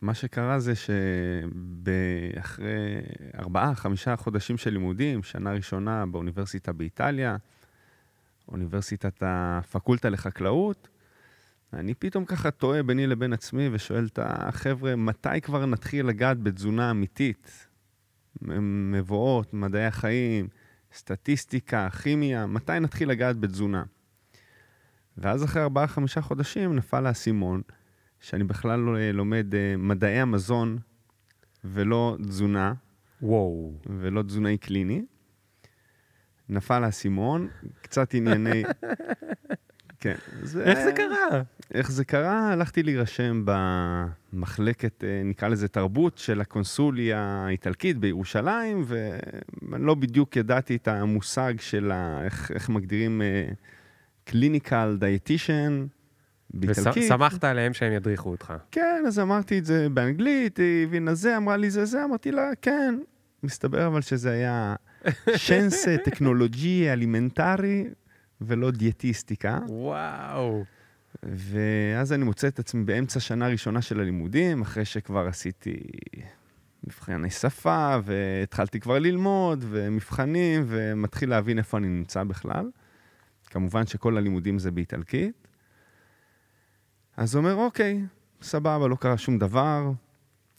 מה שקרה זה שאחרי ארבעה, חמישה חודשים של לימודים, שנה ראשונה באוניברסיטה באיטליה, אוניברסיטת הפקולטה לחקלאות, אני פתאום ככה טועה ביני לבין עצמי ושואל את החבר'ה, מתי כבר נתחיל לגעת בתזונה אמיתית? מבואות, מדעי החיים, סטטיסטיקה, כימיה, מתי נתחיל לגעת בתזונה? ואז אחרי ארבעה-חמישה חודשים נפל האסימון, שאני בכלל לא אה, לומד אה, מדעי המזון ולא תזונה. וואו. ולא תזונאי קליני. נפל האסימון, קצת ענייני... כן. זה, איך זה קרה? איך זה קרה? הלכתי להירשם במחלקת, אה, נקרא לזה תרבות, של הקונסוליה האיטלקית בירושלים, ואני לא בדיוק ידעתי את המושג של ה, איך, איך מגדירים clinical dietitian. באיטלקית. ושמחת עליהם שהם ידריכו אותך. כן, אז אמרתי את זה באנגלית, היא הבינה זה, אמרה לי זה זה, אמרתי לה, כן. מסתבר אבל שזה היה scienze tecnologie alimentari, ולא dietistica. וואו. ואז אני מוצא את עצמי באמצע שנה ראשונה של הלימודים, אחרי שכבר עשיתי מבחני שפה, והתחלתי כבר ללמוד, ומבחנים, ומתחיל להבין איפה אני נמצא בכלל. כמובן שכל הלימודים זה באיטלקית. אז הוא אומר, אוקיי, סבבה, לא קרה שום דבר,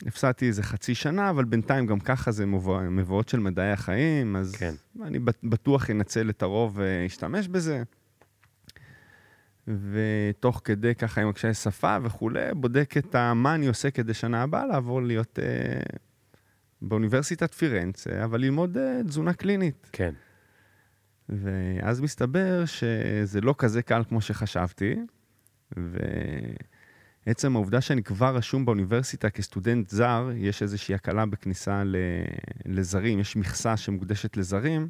הפסדתי איזה חצי שנה, אבל בינתיים גם ככה זה מבואות של מדעי החיים, אז כן. אני בטוח אנצל את הרוב ואשתמש בזה. ותוך כדי ככה עם הקשיי שפה וכולי, בודק את מה אני עושה כדי שנה הבאה לעבור להיות אה, באוניברסיטת פירנצה, אבל ללמוד אה, תזונה קלינית. כן. ואז מסתבר שזה לא כזה קל כמו שחשבתי, ו... עצם העובדה שאני כבר רשום באוניברסיטה כסטודנט זר, יש איזושהי הקלה בכניסה לזרים, יש מכסה שמוקדשת לזרים,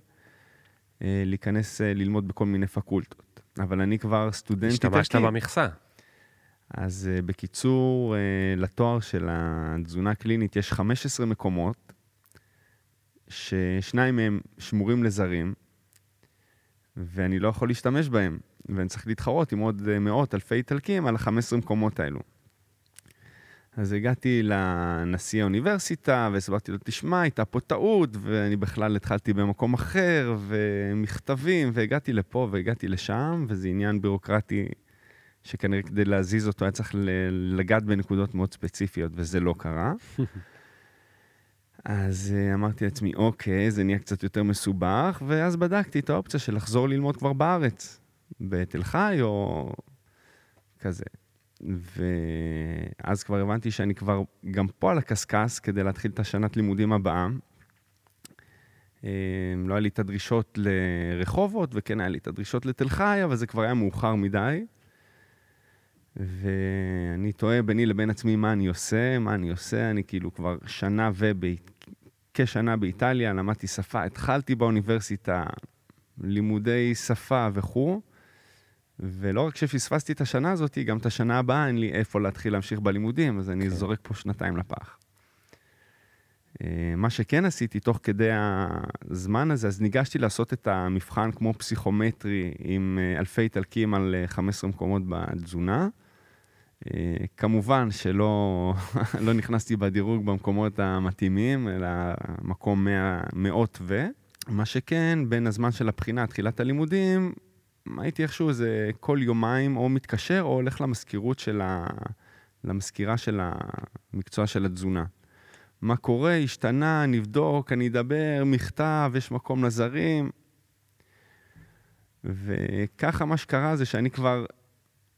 אה, להיכנס אה, ללמוד בכל מיני פקולטות. אבל אני כבר סטודנט איטלקי. השתמשת במכסה. אז אה, בקיצור, לתואר של התזונה הקלינית יש 15 מקומות, ששניים מהם שמורים לזרים, ואני לא יכול להשתמש בהם. ואני צריך להתחרות עם עוד אה, מאות אלפי איטלקים על ה-15 מקומות האלו. אז הגעתי לנשיא האוניברסיטה והסברתי לו, תשמע, הייתה פה טעות, ואני בכלל התחלתי במקום אחר, ומכתבים, והגעתי לפה והגעתי לשם, וזה עניין בירוקרטי שכנראה כדי להזיז אותו היה צריך לגעת בנקודות מאוד ספציפיות, וזה לא קרה. אז uh, אמרתי לעצמי, אוקיי, זה נהיה קצת יותר מסובך, ואז בדקתי את האופציה של לחזור ללמוד כבר בארץ. בתל חי או כזה. ואז כבר הבנתי שאני כבר גם פה על הקשקש כדי להתחיל את השנת לימודים הבאה. אמ, לא היה לי את הדרישות לרחובות, וכן היה לי את הדרישות לתל חי, אבל זה כבר היה מאוחר מדי. ואני תוהה ביני לבין עצמי מה אני עושה, מה אני עושה, אני כאילו כבר שנה וכשנה באיטליה, למדתי שפה, התחלתי באוניברסיטה, לימודי שפה וכו', ולא רק שפספסתי את השנה הזאת, גם את השנה הבאה אין לי איפה להתחיל להמשיך בלימודים, אז אני כן. זורק פה שנתיים לפח. אה, מה שכן עשיתי תוך כדי הזמן הזה, אז ניגשתי לעשות את המבחן כמו פסיכומטרי עם אה, אלפי איטלקים על 15 אה, מקומות בתזונה. כמובן שלא לא נכנסתי בדירוג במקומות המתאימים, אלא מקום מאות ו... מה שכן, בין הזמן של הבחינה, תחילת הלימודים, הייתי איכשהו איזה כל יומיים או מתקשר או הולך למזכירות של ה... למזכירה של המקצוע של התזונה. מה קורה, השתנה, נבדוק, אני אדבר, מכתב, יש מקום לזרים. וככה מה שקרה זה שאני כבר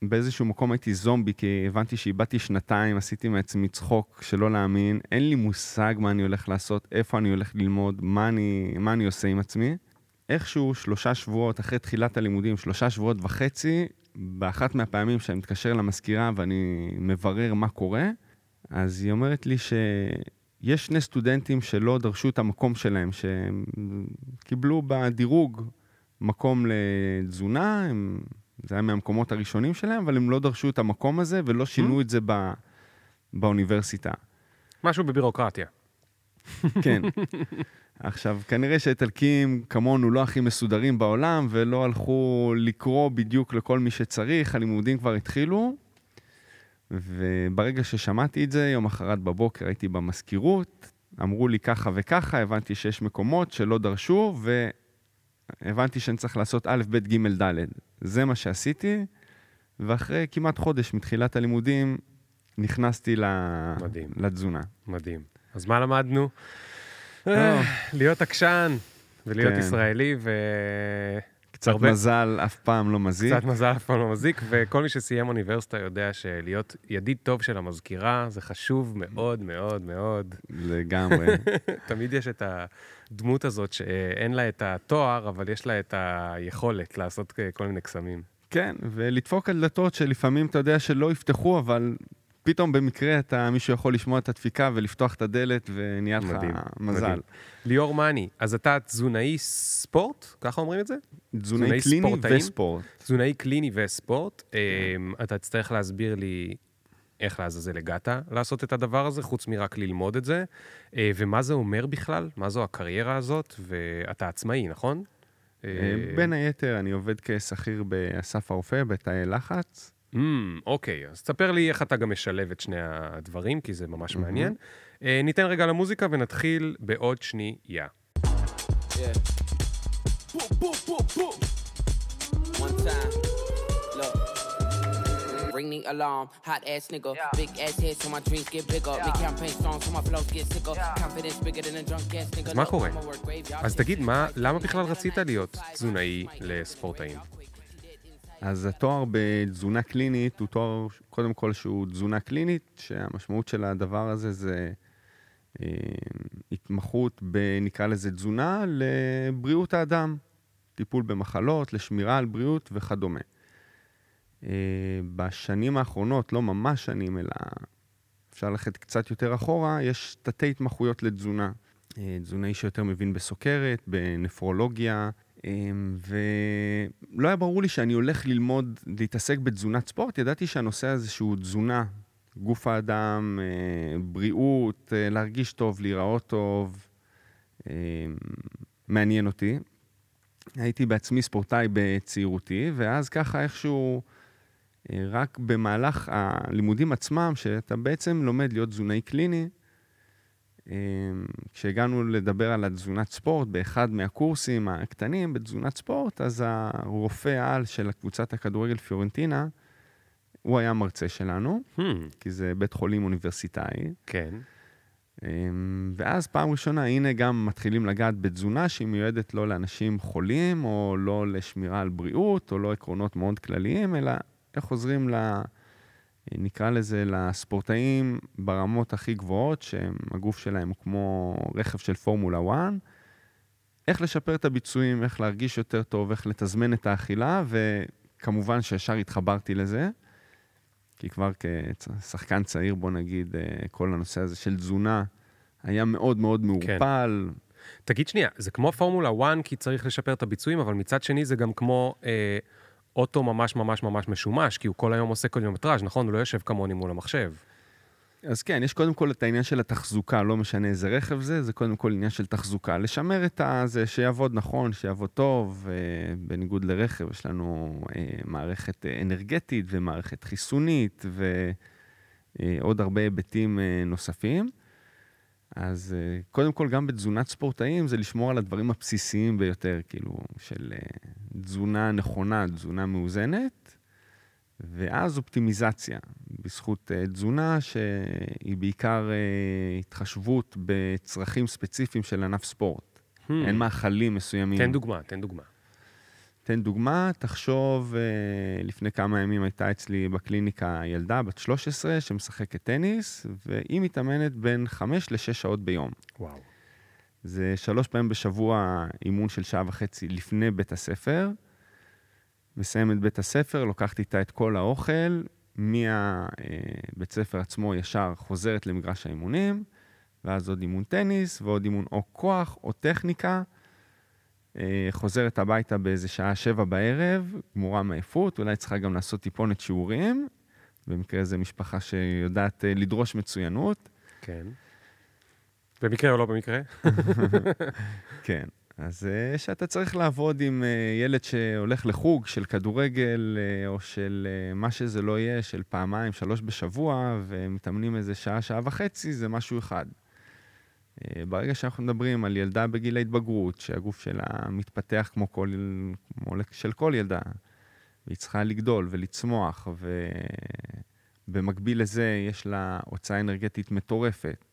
באיזשהו מקום הייתי זומבי, כי הבנתי שאיבדתי שנתיים, עשיתי מעצמי צחוק שלא להאמין, אין לי מושג מה אני הולך לעשות, איפה אני הולך ללמוד, מה אני, מה אני עושה עם עצמי. איכשהו שלושה שבועות אחרי תחילת הלימודים, שלושה שבועות וחצי, באחת מהפעמים שאני מתקשר למזכירה ואני מברר מה קורה, אז היא אומרת לי שיש שני סטודנטים שלא דרשו את המקום שלהם, שהם קיבלו בדירוג מקום לתזונה, הם, זה היה מהמקומות הראשונים שלהם, אבל הם לא דרשו את המקום הזה ולא שינו mm-hmm. את זה בא, באוניברסיטה. משהו בבירוקרטיה. כן. עכשיו, כנראה שאיטלקים כמונו לא הכי מסודרים בעולם, ולא הלכו לקרוא בדיוק לכל מי שצריך, הלימודים כבר התחילו, וברגע ששמעתי את זה, יום אחרת בבוקר הייתי במזכירות, אמרו לי ככה וככה, הבנתי שיש מקומות שלא דרשו, והבנתי שאני צריך לעשות א', ב', ג', ד'. זה מה שעשיתי, ואחרי כמעט חודש מתחילת הלימודים, נכנסתי מדהים. לתזונה. מדהים. אז מה למדנו? אה, להיות עקשן ולהיות כן. ישראלי, ו... קצת הרבה- מזל אף פעם לא מזיק. קצת מזל אף פעם לא מזיק, וכל מי שסיים אוניברסיטה יודע שלהיות ידיד טוב של המזכירה זה חשוב מאוד מאוד מאוד. לגמרי. תמיד יש את הדמות הזאת שאין לה את התואר, אבל יש לה את היכולת לעשות כל מיני קסמים. כן, ולדפוק על דלתות שלפעמים אתה יודע שלא יפתחו, אבל פתאום במקרה אתה, מישהו יכול לשמוע את הדפיקה ולפתוח את הדלת ונהיה לך מדהים, מזל. מדהים. ליאור מאני, אז אתה תזונאי ספורט? ככה אומרים את זה? תזונאי תזונאי קליני ספורטאים? וספורט. תזונאי קליני וספורט. כן. אמ, אתה תצטרך להסביר לי איך לעזאזל הגעת לעשות את הדבר הזה, חוץ מרק ללמוד את זה, אה, ומה זה אומר בכלל, מה זו הקריירה הזאת, ואתה עצמאי, נכון? אה, בין היתר, אני עובד כשכיר באסף הרופא, בתאי לחץ. Mm, אוקיי, אז תספר לי איך אתה גם משלב את שני הדברים, כי זה ממש מהמם. מעניין. אה, ניתן רגע למוזיקה ונתחיל בעוד שנייה. Yeah. Boom, boom, boom, boom. One time. Look. Ring the alarm, hot ass nigga. Big ass head so my dreams get bigger. Big campaign songs so my flows get sicker. Confidence bigger than a drunk ass nigga. מה קורה? אז. תגיד, מה, למה בכלל רצית להיות תזונאי לספורטאים? אז התואר בתזונה קלינית הוא תואר, קודם כל שהוא תזונה קלינית, שהמשמעות של הדבר הזה זה אה, התמחות ב, נקרא לזה תזונה, לבריאות האדם, טיפול במחלות, לשמירה על בריאות וכדומה. אה, בשנים האחרונות, לא ממש שנים, אלא אפשר ללכת קצת יותר אחורה, יש תתי התמחויות לתזונה. אה, תזונאי שיותר מבין בסוכרת, בנפרולוגיה, ולא היה ברור לי שאני הולך ללמוד, להתעסק בתזונת ספורט, ידעתי שהנושא הזה שהוא תזונה, גוף האדם, אה, בריאות, אה, להרגיש טוב, להיראות טוב, אה, מעניין אותי. הייתי בעצמי ספורטאי בצעירותי, ואז ככה איכשהו, אה, רק במהלך הלימודים עצמם, שאתה בעצם לומד להיות תזונאי קליני, אמ, כשהגענו לדבר על התזונת ספורט באחד מהקורסים הקטנים בתזונת ספורט, אז הרופא העל של קבוצת הכדורגל פיורנטינה, הוא היה מרצה שלנו, Hmm, כי זה בית חולים אוניברסיטאי. כן. אמ, ואז פעם ראשונה, הנה גם מתחילים לגעת בתזונה שהיא מיועדת לא לאנשים חולים, או לא לשמירה על בריאות, או לא עקרונות מאוד כלליים, אלא איך עוזרים ל... נקרא לזה לספורטאים ברמות הכי גבוהות, שהגוף שלהם הוא כמו רכב של פורמולה 1, איך לשפר את הביצועים, איך להרגיש יותר טוב, איך לתזמן את האכילה, וכמובן שישר התחברתי לזה, כי כבר כשחקן צעיר, בוא נגיד, אה, כל הנושא הזה של תזונה היה מאוד מאוד מעורפל. תגיד שנייה, זה כמו פורמולה 1 כי צריך לשפר את הביצועים, אבל מצד שני זה גם כמו אה, אוטו ממש ממש ממש משומש, כי הוא כל היום עושה קודיומטראז', נכון? הוא לא יושב כמוני מול המחשב. אז כן, יש קודם כל את העניין של התחזוקה, לא משנה איזה רכב זה, זה קודם כל עניין של תחזוקה. לשמר את זה, שיעבוד נכון, שיעבוד טוב, אה, בניגוד לרכב, יש לנו אה, מערכת אה, אנרגטית ומערכת חיסונית ועוד הרבה היבטים נוספים. אז אה, קודם כל, גם בתזונת ספורטאים, זה לשמור על הדברים הבסיסיים ביותר, כאילו, של אה, תזונה נכונה, תזונה מאוזנת, ואז אופטימיזציה, בזכות uh, תזונה שהיא בעיקר התחשבות בצרכים ספציפיים של ענף ספורט. Hmm. אין מאכלים מסוימים. תן דוגמה, תן דוגמה. תן דוגמה, תחשוב, uh, לפני כמה ימים הייתה אצלי בקליניקה ילדה בת 13 שמשחקת טניס, והיא מתאמנת בין 5 ל-6 שעות ביום. וואו. זה שלוש פעמים בשבוע אימון של שעה וחצי לפני בית הספר. מסיים את בית הספר, לוקחת איתה את כל האוכל, מהבית ספר עצמו ישר חוזרת למגרש האימונים, ואז עוד אימון טניס ועוד אימון או כוח או טכניקה. אה, חוזרת הביתה באיזה שעה שבע בערב, גמורה מעייפות, אולי צריכה גם לעשות טיפונת שיעורים. במקרה זה משפחה שיודעת אה, לדרוש מצוינות. כן. במקרה או לא במקרה? כן. אז אה, שאתה צריך לעבוד עם ילד שהולך לחוג של כדורגל, או של מה שזה לא יהיה, של פעמיים, שלוש בשבוע, ומתאמנים איזה שעה, שעה וחצי, זה משהו אחד. אה, ברגע שאנחנו מדברים על ילדה בגיל ההתבגרות, שהגוף שלה מתפתח כמו, כל, כמו של כל ילדה, והיא צריכה לגדול ולצמוח, ובמקביל לזה יש לה הוצאה אנרגטית מטורפת,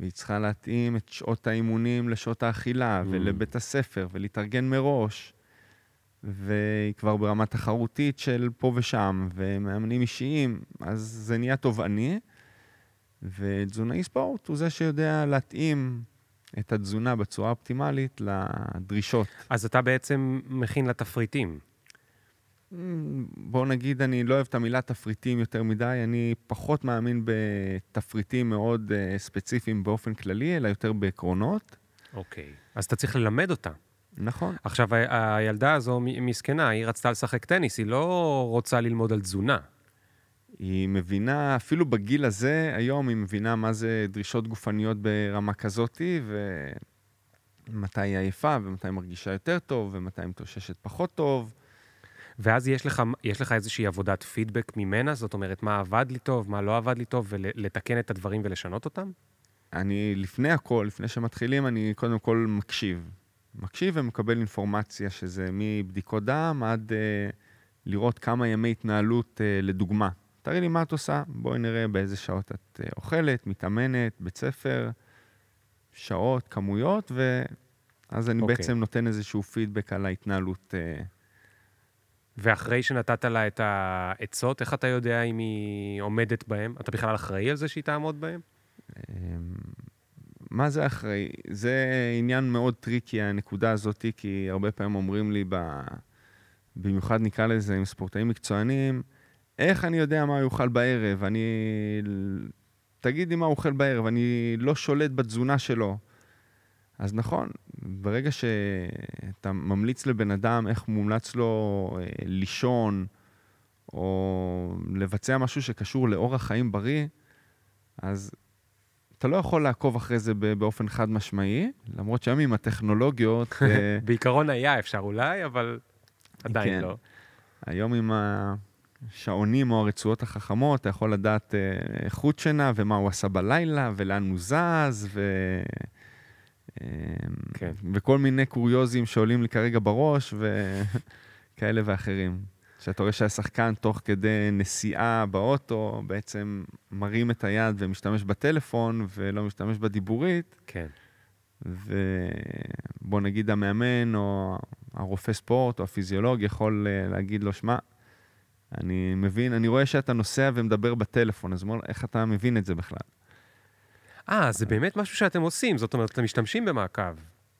והיא צריכה להתאים את שעות האימונים לשעות האכילה Mm. ולבית הספר, ולהתארגן מראש, והיא כבר ברמה תחרותית של פה ושם, ומאמנים אישיים, אז זה נהיה תובעני. ותזונאי ספורט הוא זה שיודע להתאים את התזונה בצורה אופטימלית לדרישות. אז אתה בעצם מכין לתפריטים. בואו נגיד, אני לא אוהב את המילה תפריטים יותר מדי, אני פחות מאמין בתפריטים מאוד uh, ספציפיים באופן כללי, אלא יותר בעקרונות. אוקיי. אז אתה צריך ללמד אותה. נכון. עכשיו, ה- הילדה הזו מסכנה, היא רצתה לשחק טניס, היא לא רוצה ללמוד על תזונה. היא מבינה, אפילו בגיל הזה, היום היא מבינה מה זה דרישות גופניות ברמה כזאתי, ומתי היא עייפה, ומתי היא מרגישה יותר טוב, ומתי היא מתאוששת פחות טוב. ואז יש לך, יש לך איזושהי עבודת פידבק ממנה? זאת אומרת, מה עבד לי טוב, מה לא עבד לי טוב, ולתקן את הדברים ולשנות אותם? אני, לפני הכל, לפני שמתחילים, אני קודם כל מקשיב. מקשיב ומקבל אינפורמציה, שזה מבדיקות דם עד uh, לראות כמה ימי התנהלות אה, לדוגמה. תראי לי מה את עושה, בואי נראה באיזה שעות את אה, אוכלת, מתאמנת, בית ספר, שעות, כמויות, ואז אני okay. אוקיי. בעצם נותן איזשהו פידבק על ההתנהלות. אה, ואחרי שנתת לה את העצות, איך אתה יודע אם היא עומדת בהם? אתה בכלל אחראי על זה שהיא תעמוד בהם? אמ, מה זה אחראי? זה עניין מאוד טריקי, הנקודה הזאת, כי הרבה פעמים אומרים לי, ב... במיוחד נקרא לזה עם ספורטאים מקצוענים, איך אני יודע מה הוא יאכל בערב? אני... תגיד לי מה הוא אוכל בערב, אני לא שולט בתזונה שלו. אז נכון, ברגע שאתה ממליץ לבן אדם איך מומלץ לו אה, לישון, או לבצע משהו שקשור לאורח חיים בריא, אז אתה לא יכול לעקוב אחרי זה באופן חד משמעי, למרות שהיום עם הטכנולוגיות, אה, בעיקרון היה אפשר אולי, אבל עדיין כן. לא. היום עם השעונים או הרצועות החכמות, אתה יכול לדעת אה, איכות שינה ומה הוא עשה בלילה ולאן הוא זז, ו... אה, כן. וכל מיני קוריוזים שעולים לי כרגע בראש, וכאלה ואחרים. שאתה רואה שהשחקן תוך כדי נסיעה באוטו בעצם מרים את היד ומשתמש בטלפון ולא משתמש בדיבורית, כן. ובוא נגיד המאמן או הרופא ספורט או הפיזיולוג יכול אה, להגיד לו, שמע, אני מבין, אני רואה שאתה נוסע ומדבר בטלפון, אז אומר, איך אתה מבין את זה בכלל? אה, זה באמת משהו שאתם עושים, זאת אומרת, אתם משתמשים במעקב.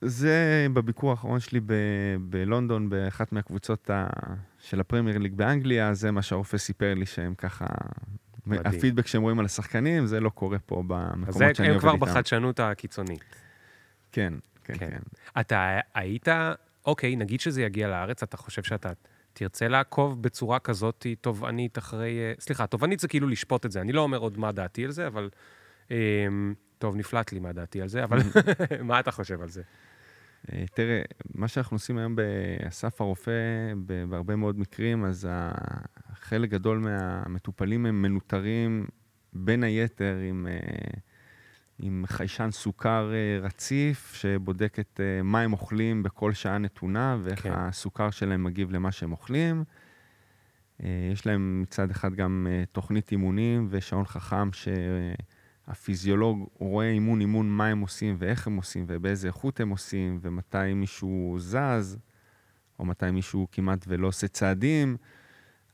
זה בביקור האחרון שלי ב- בלונדון, באחת מהקבוצות ה- של הפרמייר ליג באנגליה, זה מה שהרופא סיפר לי שהם ככה... מדהים. הפידבק שהם רואים על השחקנים, זה לא קורה פה אז במקומות שאני הם עובד כבר איתם. בחדשנות הקיצונית. כן, כן, כן. כן. אתה היית, אוקיי, נגיד שזה יגיע לארץ, אתה חושב שאתה תרצה לעקוב בצורה כזאת תובענית אחרי... אה, סליחה, תובענית זה כאילו לשפוט את זה. אני לא אומר עוד מה דעתי על זה, אבל... אמ, טוב, נפלט לי מה דעתי על זה, אבל מה אתה חושב על זה? אה, תראה, מה שאנחנו עושים היום באסף הרופא, בהרבה מאוד מקרים, אז חלק גדול מהמטופלים הם מנוטרים בין היתר עם, אה, עם חיישן סוכר אה, רציף, שבודק את אה, מה הם אוכלים בכל שעה נתונה, ואיך כן. הסוכר שלהם מגיב למה שהם אוכלים. אה, יש להם מצד אחד גם תוכנית אימונים ושעון חכם שהפיזיולוג רואה אימון אימון מה הם עושים ואיך הם עושים ובאיזה איכות הם עושים ומתי מישהו זז או מתי מישהו כמעט ולא עושה צעדים.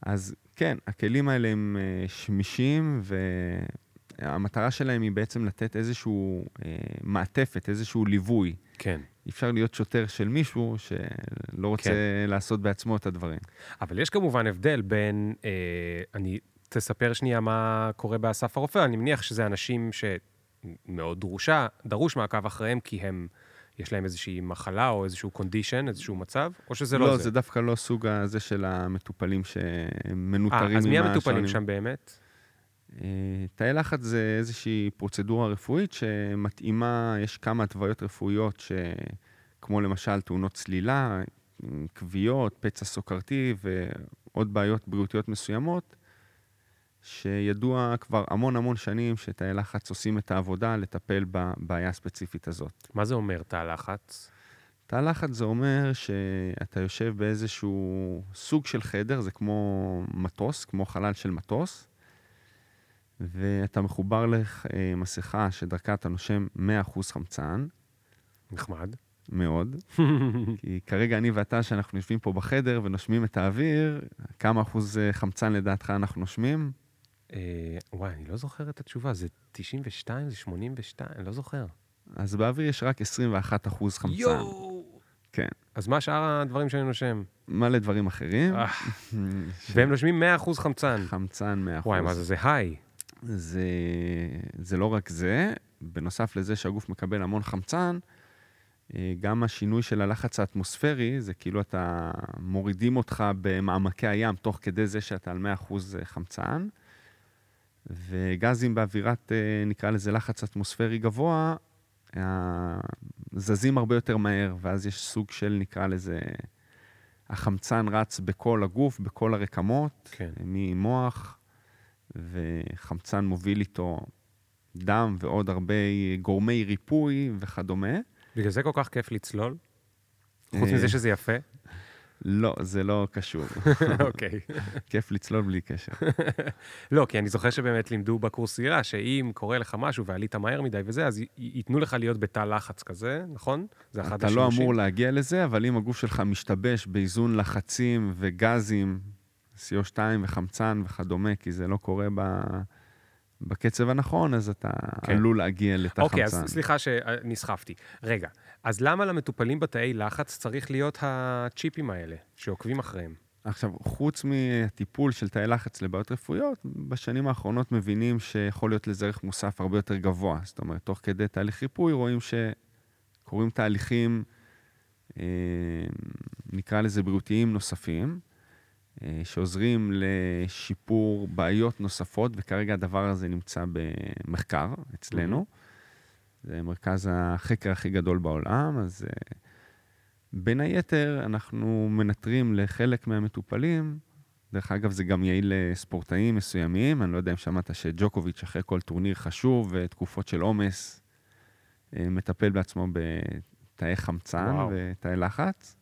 אז כן, הכלים האלה הם שמישים והמטרה שלהם היא בעצם לתת איזשהו אה, מעטפת, איזשהו ליווי. כן. אפשר להיות שוטר של מישהו שלא רוצה כן. לעשות בעצמו את הדברים. אבל יש כמובן הבדל בין, אה, אני, תספר שנייה מה קורה באסף הרופא, אני מניח שזה אנשים שמאוד דרושה, דרוש מעקב אחריהם, כי הם, יש להם איזושהי מחלה או איזשהו קונדישן, איזשהו מצב, או שזה לא, לא, זה? זה דווקא לא סוג הזה של המטופלים שמנוטרים אה, אז מי המטופלים השעונים. שם באמת? אה, תאי לחץ זה איזושהי פרוצדורה רפואית שמתאימה, יש כמה התוויות רפואיות כמו למשל תאונות צלילה, כוויות, פצע סוכרתי ועוד בעיות בריאותיות מסוימות, שידוע כבר המון המון שנים שתאי לחץ עושים את העבודה לטפל בבעיה הספציפית הזאת. מה זה אומר תא לחץ? תא לחץ זה אומר שאתה יושב באיזשהו סוג של חדר, זה כמו מטוס, כמו חלל של מטוס, ואתה מחובר למסכה שדרכה אתה נושם 100% חמצן. נחמד. מאוד. כי כרגע אני ואתה, שאנחנו יושבים פה בחדר ונושמים את האוויר, כמה אחוז אה, חמצן לדעתך אנחנו נושמים? אה, וואי, אני לא זוכר את התשובה, זה 92, זה 82, אני לא זוכר. אז באוויר יש רק 21 אחוז חמצן. יואו! כן. אז מה שאר הדברים שאני נושם? מלא דברים אחרים. אה, והם נושמים 100% חמצן. חמצן 100 אחוז. וואי, מה זה, זה היי. זה, זה לא רק זה, בנוסף לזה שהגוף מקבל המון חמצן, אה, גם השינוי של הלחץ האטמוספרי, זה כאילו אתה מורידים אותך במעמקי הים תוך כדי זה שאתה על 100% חמצן, וגזים באווירת, אה, נקרא לזה לחץ אטמוספרי גבוה, אה, זזים הרבה יותר מהר, ואז יש סוג של, נקרא לזה, החמצן רץ בכל הגוף, בכל הרקמות, כן. ממוח, וחמצן מוביל איתו דם ועוד הרבה גורמי ריפוי וכדומה. בגלל זה כל כך כיף לצלול? חוץ אה. מזה שזה יפה? לא, זה לא קשור. אוקיי. כיף לצלול בלי קשר. לא, כי אני זוכר שבאמת לימדו בקורס סירה, שאם קורה לך משהו ועלית מהר מדי וזה, אז ייתנו לך להיות בתא לחץ כזה, נכון? זה אחד אתה לא השימושים. אמור להגיע לזה, אבל אם הגוף שלך משתבש באיזון לחצים וגזים, CO2 וחמצן וכדומה, כי זה לא קורה ב... בקצב הנכון, אז אתה כן. עלול להגיע לתא אוקיי, חמצן. אז סליחה שנסחפתי. רגע, אז למה למטופלים בתאי לחץ צריך להיות הצ'יפים האלה, שעוקבים אחריהם? עכשיו, חוץ מהטיפול של תאי לחץ לבעיות רפואיות, בשנים האחרונות מבינים שיכול להיות לזה ערך מוסף הרבה יותר גבוה. זאת אומרת, תוך כדי תהליך ריפוי רואים שקורים תהליכים, אה, נקרא לזה בריאותיים נוספים, שעוזרים לשיפור בעיות נוספות, וכרגע הדבר הזה נמצא במחקר אצלנו. זה מרכז החקר הכי גדול בעולם, אז אה, בין היתר, אנחנו מנטרים לחלק מהמטופלים, דרך אגב, זה גם יעיל לספורטאים מסוימים, אני לא יודע אם שמעת שג'וקוביץ' אחרי כל טורניר חשוב ותקופות של עומס, אה, מטפל בעצמו בתאי חמצן וואו. ותאי לחץ.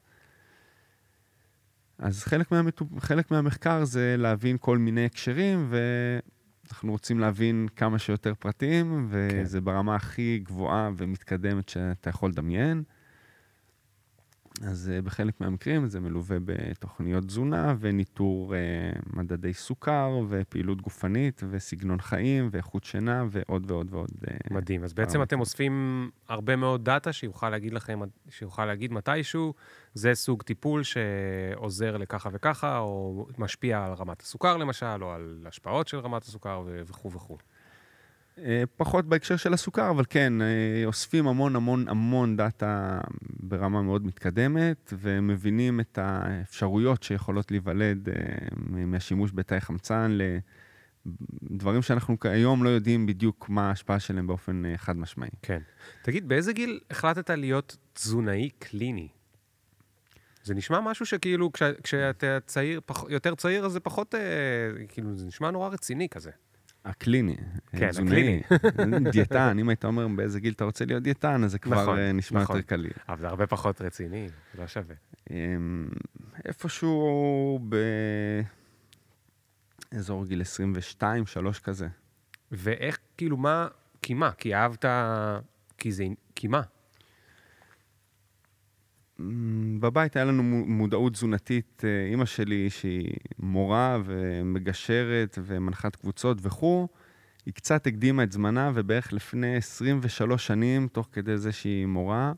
אז חלק, מהמטופ... חלק מהמחקר זה להבין כל מיני הקשרים, ואנחנו רוצים להבין כמה שיותר פרטים, וזה ברמה הכי גבוהה ומתקדמת שאתה יכול לדמיין. אז uh, בחלק מהמקרים זה מלווה בתוכניות תזונה וניטור uh, מדדי סוכר ופעילות גופנית וסגנון חיים ואיכות שינה ועוד ועוד ועוד. uh, מדהים. אז בעצם אתם אוספים הרבה מאוד דאטה שיוכל להגיד לכם, שיוכל להגיד מתישהו, זה סוג טיפול שעוזר לככה וככה, או משפיע על רמת הסוכר למשל, או על השפעות של רמת הסוכר וכו' וכו'. אה, פחות בהקשר של הסוכר, אבל כן, אה, אוספים המון המון המון דאטה ברמה מאוד מתקדמת, ומבינים את האפשרויות שיכולות להיוולד אה, מהשימוש בתאי חמצן לדברים שאנחנו היום לא יודעים בדיוק מה ההשפעה שלהם באופן חד משמעי. כן. תגיד, באיזה גיל החלטת להיות תזונאי קליני? זה נשמע משהו שכאילו, כש, כשאתה צעיר, פח, יותר צעיר, אז זה פחות, אה, כאילו, זה נשמע נורא רציני כזה. הקליני. כן, תזונאי. דיאטן, אם היית אומר באיזה גיל אתה רוצה להיות דיאטן, אז זה כבר נכון, אה, נשמע נכון. יותר קליל. אבל זה הרבה פחות רציני, לא שווה. אמ, איפשהו באזור גיל 22, 3 כזה. ואיך, כאילו, מה, כי מה? כי אהבת, כי זה, כי מה? אמ, בבית היה לנו מו- מודעות תזונתית, אה, אימא שלי, שהיא מורה ומגשרת ומנחת קבוצות וכו', היא קצת הקדימה את זמנה, ובערך לפני 23 שנים, תוך כדי זה שהיא מורה,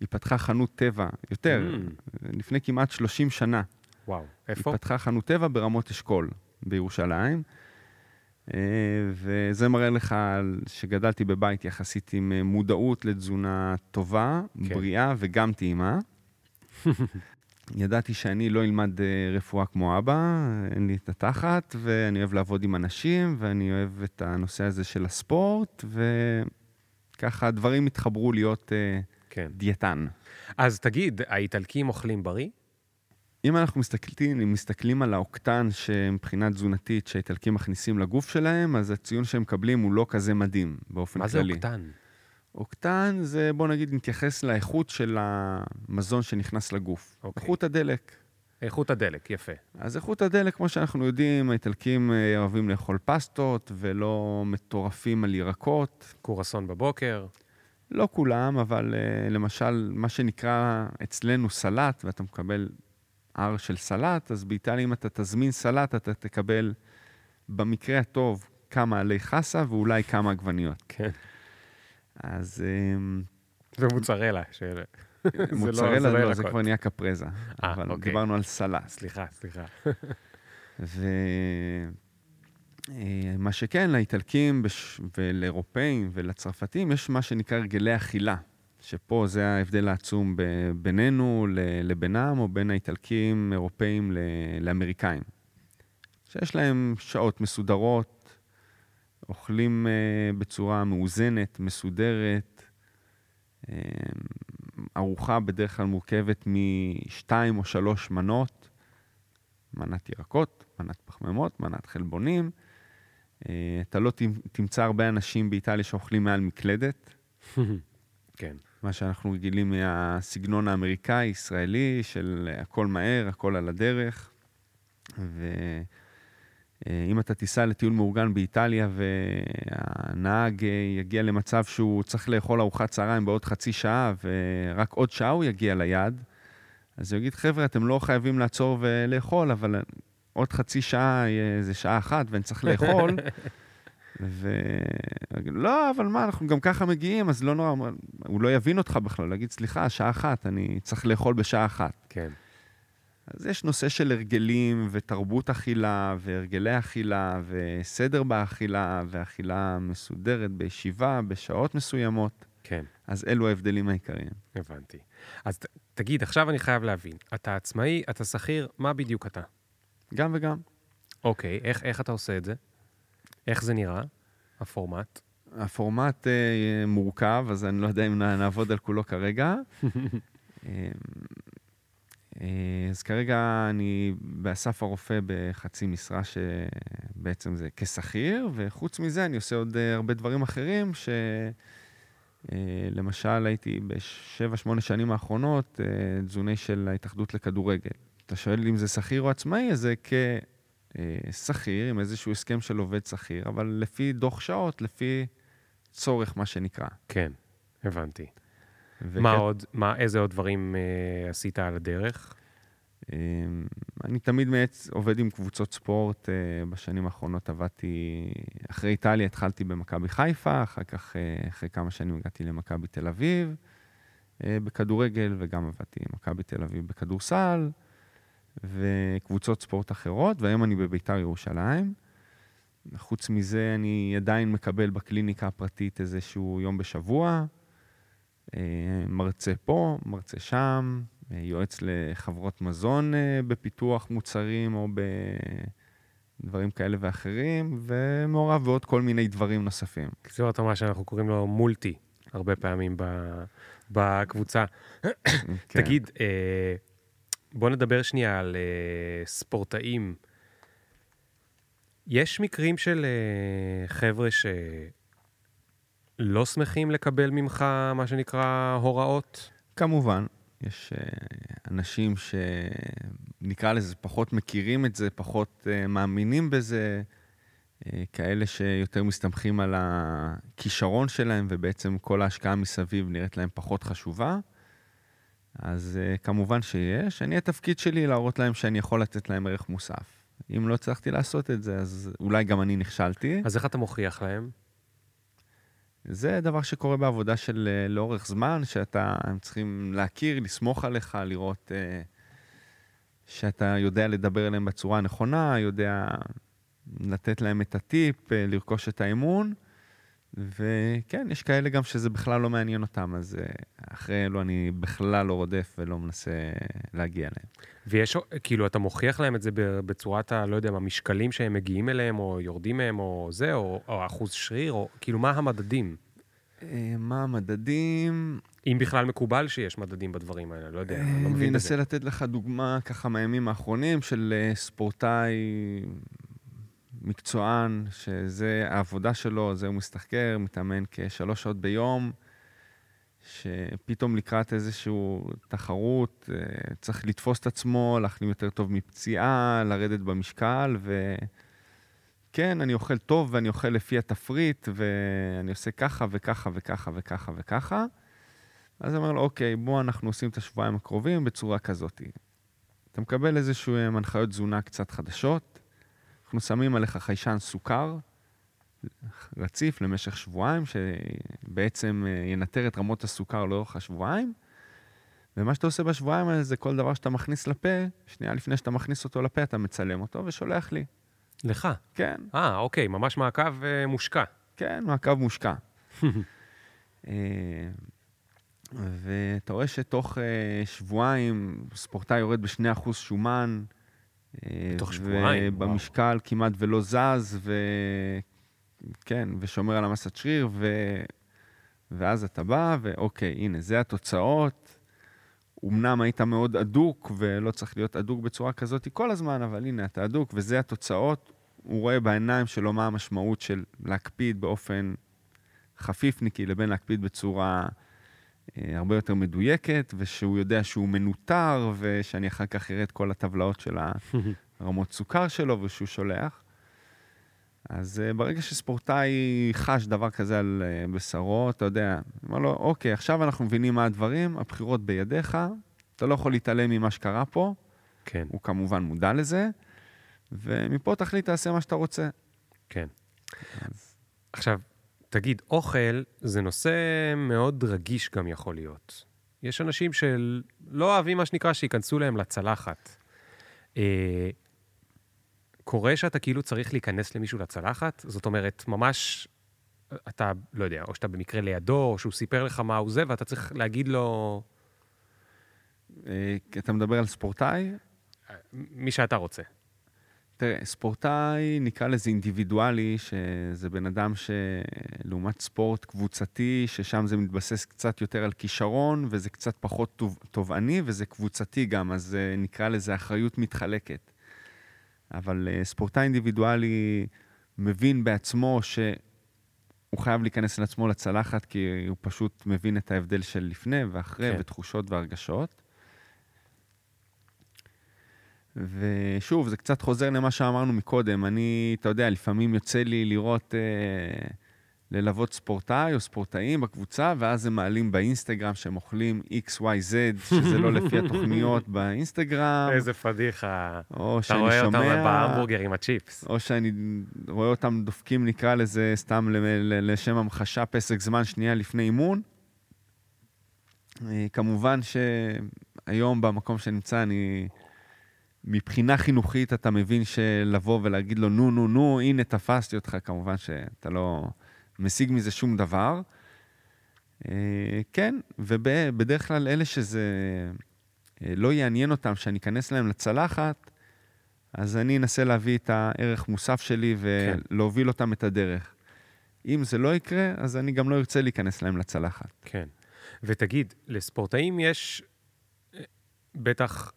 היא פתחה חנות טבע, יותר, Mm. לפני כמעט 30 שנה. וואו, היא איפה? פתחה חנות טבע ברמות אשכול בירושלים, אה, וזה מראה לך שגדלתי בבית יחסית עם אה, מודעות לתזונה טובה, כן. בריאה וגם טעימה. ידעתי שאני לא אלמד אה, רפואה כמו אבא, אין לי את התחת, ואני אוהב לעבוד עם אנשים, ואני אוהב את הנושא הזה של הספורט, וככה הדברים התחברו להיות אה, כן. דיאטן. אז תגיד, האיטלקים אוכלים בריא? אם אנחנו מסתכלים, אם מסתכלים על האוקטן שמבחינה תזונתית שהאיטלקים מכניסים לגוף שלהם, אז הציון שהם מקבלים הוא לא כזה מדהים באופן מה זה כללי. אוקטן? אוקטן זה, בוא נגיד, מתייחס לאיכות של המזון שנכנס לגוף. אוקיי. איכות הדלק. איכות הדלק, יפה. אז איכות הדלק, כמו שאנחנו יודעים, האיטלקים אה, אוהבים לאכול פסטות ולא מטורפים על ירקות. קורסון בבוקר. לא כולם, אבל uh, למשל, מה שנקרא אצלנו סלט, ואתה מקבל הר של סלט, אז באיטליה אם אתה תזמין סלט, אתה תקבל במקרה הטוב כמה עלי חסה ואולי כמה עגבניות. כן. אז um, ומוצרלה. של... זה מוצרלה, זה לא. זה כבר נהיה קפרזה. אה, אבל אוקיי. דיברנו על סלט. סליחה, סליחה. ומה שכן, לאיטלקים בש... ולאירופאים ולצרפתים יש מה שנקרא הרגלי אכילה, שפה זה ההבדל העצום ב... בינינו. לבינם, או בין האיטלקים, אירופאים ל... לאמריקאים. שיש להם שעות מסודרות, אוכלים uh, בצורה מאוזנת, מסודרת. Um, ארוחה בדרך כלל מורכבת משתיים או שלוש מנות, מנת ירקות, מנת פחמימות, מנת חלבונים. אה, אתה לא תמ- תמצא הרבה אנשים באיטליה שאוכלים מעל מקלדת, כן. מה שאנחנו רגילים מהסגנון האמריקאי-ישראלי של הכל מהר, הכל על הדרך. ואם אתה תיסע לטיול מאורגן באיטליה והנהג אה, יגיע למצב שהוא צריך לאכול ארוחת צהריים בעוד חצי שעה ורק עוד שעה הוא יגיע ליעד, אז הוא יגיד, חבר'ה, אתם לא חייבים לעצור ולאכול, אבל עוד חצי שעה יהיה- זה שעה אחת ואני צריך לאכול. ו... לא, אבל מה, אנחנו גם ככה מגיעים, אז לא נורא, הוא לא יבין אותך בכלל, להגיד, סליחה, שעה אחת, אני צריך לאכול בשעה אחת. כן. אז יש נושא של הרגלים ותרבות אכילה והרגלי אכילה וסדר באכילה ואכילה מסודרת בישיבה בשעות מסוימות. כן. אז אלו ההבדלים העיקריים. הבנתי. אז ת, תגיד, עכשיו אני חייב להבין. אתה עצמאי, אתה שכיר, מה בדיוק אתה? גם וגם. אוקיי, איך, איך אתה עושה את זה? איך זה נראה, הפורמט? הפורמט אה, מורכב, אז אני לא יודע אם נעבוד על כולו כרגע. אה, אה, אז כרגע אני באסף הרופא בחצי משרה שבעצם זה כשכיר, וחוץ מזה אני עושה עוד אה, הרבה דברים אחרים, שלמשל הייתי בשבע, שמונה שנים האחרונות אה, תזוני של ההתאחדות לכדורגל. אתה שואל אם זה שכיר או עצמאי, אז זה כשכיר, עם איזשהו הסכם של עובד שכיר, אבל לפי דוח שעות, לפי צורך, מה שנקרא. כן, הבנתי. וכ- מה עוד, מה, איזה עוד דברים אה, עשית על הדרך? אמ, אני תמיד מעץ, עובד עם קבוצות ספורט. אה, בשנים האחרונות עבדתי, אחרי איטליה התחלתי במכבי חיפה, אחר כך, אה, אחרי כמה שנים הגעתי למכבי תל אביב אה, בכדורגל, וגם עבדתי עם מכבי תל אביב בכדורסל, וקבוצות ספורט אחרות, והיום אני בביתר ירושלים. חוץ מזה, אני עדיין מקבל בקליניקה הפרטית איזשהו יום בשבוע, אה, מרצה פה, מרצה שם, אה, יועץ לחברות מזון אה, בפיתוח מוצרים או בדברים כאלה ואחרים, ומעורב בעוד כל מיני דברים נוספים. בקיצור, אתה אומר שאנחנו קוראים לו מולטי, הרבה פעמים בקבוצה. כן. תגיד, אה, בוא נדבר שנייה על אה, ספורטאים. יש מקרים של אה, חבר'ה שלא שמחים לקבל ממך, מה שנקרא, הוראות? כמובן, יש אה, אנשים שנקרא לזה פחות מכירים את זה, פחות אה, מאמינים בזה, אה, כאלה שיותר מסתמכים על הכישרון שלהם, ובעצם כל ההשקעה מסביב נראית להם פחות חשובה. אז כמובן שיש. אני, התפקיד שלי להראות להם שאני יכול לתת להם ערך מוסף. אם לא הצלחתי לעשות את זה, אז אולי גם אני נכשלתי. אז איך אתה מוכיח להם? זה דבר שקורה בעבודה של אה, לאורך זמן, שאתה, הם צריכים להכיר, לסמוך עליך, לראות אה, שאתה יודע לדבר אליהם בצורה הנכונה, יודע לתת להם את הטיפ, אה, לרכוש את האמון. וכן, יש כאלה גם שזה בכלל לא מעניין אותם, אז אה, אחרי אלו אני בכלל לא רודף ולא מנסה להגיע אליהם. ויש, כאילו, אתה מוכיח להם את זה בצורת ה... לא יודע, מה, משקלים שהם מגיעים אליהם, או יורדים מהם, או זה, או, או אחוז שריר, או כאילו, מה המדדים? אה, מה המדדים? אם בכלל מקובל שיש מדדים בדברים האלה, לא יודע, אני לא אני מבין אנסה בזה. לתת לך דוגמה ככה מהימים האחרונים של אה, ספורטאי מקצוען, שזה העבודה שלו, זה הוא מסתחקר, מתאמן כשלוש שעות ביום, שפתאום לקראת איזושהי תחרות אה, צריך לתפוס את עצמו, להחלים יותר טוב מפציעה, לרדת במשקל, וכן, אני אוכל טוב ואני אוכל לפי התפריט, ואני עושה ככה וככה וככה וככה וככה. אז אומר לו, אוקיי, בוא, אנחנו עושים את השבועיים הקרובים בצורה כזאת. אתה מקבל איזשהן הנחיות תזונה קצת חדשות, אנחנו שמים עליך חיישן סוכר רציף למשך שבועיים, שבעצם אה, ינטר את רמות הסוכר לאורך השבועיים, ומה שאתה עושה בשבועיים האלה זה כל דבר שאתה מכניס לפה, שנייה לפני שאתה מכניס אותו לפה, אתה מצלם אותו ושולח לי. לך. כן, אה, אוקיי, ממש מעקב אה, מושקע. כן, מעקב מושקע. אה, ואתה רואה שתוך אה, שבועיים ספורטאי יורד ב-2% שומן. אה, בתוך שבועיים? ובמשקל כמעט ולא זז, וכן, ושומר על המסת שריר, ו... ואז אתה בא, ואוקיי, הנה, זה התוצאות. אמנם היית מאוד אדוק, ולא צריך להיות אדוק בצורה כזאת כל הזמן, אבל הנה, אתה אדוק, וזה התוצאות. הוא רואה בעיניים שלו מה המשמעות של להקפיד באופן חפיפניקי לבין להקפיד בצורה הרבה יותר מדויקת, ושהוא יודע שהוא מנוטר, ושאני אחר כך אראה את כל הטבלאות של הרמות סוכר שלו, ושהוא שולח. אז uh, ברגע שספורטאי חש דבר כזה על uh, בשרו, אתה יודע, אומר לו, אוקיי, עכשיו אנחנו מבינים מה הדברים, הבחירות בידיך, אתה לא יכול להתעלם ממה שקרה פה, כן, הוא כמובן מודע לזה, ומפה תחליט, תעשה מה שאתה רוצה. כן. אז... עכשיו, תגיד, אוכל זה נושא מאוד רגיש גם יכול להיות. יש אנשים שלא אוהבים, מה שנקרא, שייכנסו להם לצלחת. אה, קורה שאתה כאילו צריך להיכנס למישהו לצלחת? זאת אומרת, ממש, אתה, לא יודע, או שאתה במקרה לידו, או שהוא סיפר לך מה הוא זה, ואתה צריך להגיד לו אה, אתה מדבר על ספורטאי? מי שאתה רוצה. תראה, ספורטאי, נקרא לזה אינדיבידואלי, שזה בן אדם שלעומת ספורט קבוצתי, ששם זה מתבסס קצת יותר על כישרון, וזה קצת פחות תוב- תובעני, וזה קבוצתי גם, אז אה, נקרא לזה אחריות מתחלקת. אבל אה, ספורטאי אינדיבידואלי מבין בעצמו שהוא חייב להיכנס לעצמו לצלחת, כי הוא פשוט מבין את ההבדל של לפני ואחרי, כן. כן. ותחושות והרגשות. ושוב, זה קצת חוזר למה שאמרנו מקודם. אני, אתה יודע, לפעמים יוצא לי לראות, אה, ללוות ספורטאי או ספורטאים בקבוצה, ואז הם מעלים באינסטגרם שהם אוכלים XYZ, שזה לא לפי התוכניות באינסטגרם, איזה פדיחה. או אתה שאני רואה אותם שומע, בהמבורגר עם הצ'יפס. או שאני רואה אותם דופקים, נקרא לזה, סתם לשם המחשה, פסק זמן שנייה לפני אימון. אה, כמובן שהיום במקום שנמצא, אני... מבחינה חינוכית אתה מבין שלבוא ולהגיד לו, נו, נו, נו, הנה, תפסתי אותך, כמובן שאתה לא משיג מזה שום דבר. אה, כן, ובדרך כלל אלה שזה אה, לא יעניין אותם שאני אכנס להם לצלחת, אז אני אנסה להביא את הערך מוסף שלי כן. ולהוביל אותם את הדרך. אם זה לא יקרה, אז אני גם לא ארצה להיכנס להם לצלחת. כן. ותגיד, לספורטאים יש אה, בטח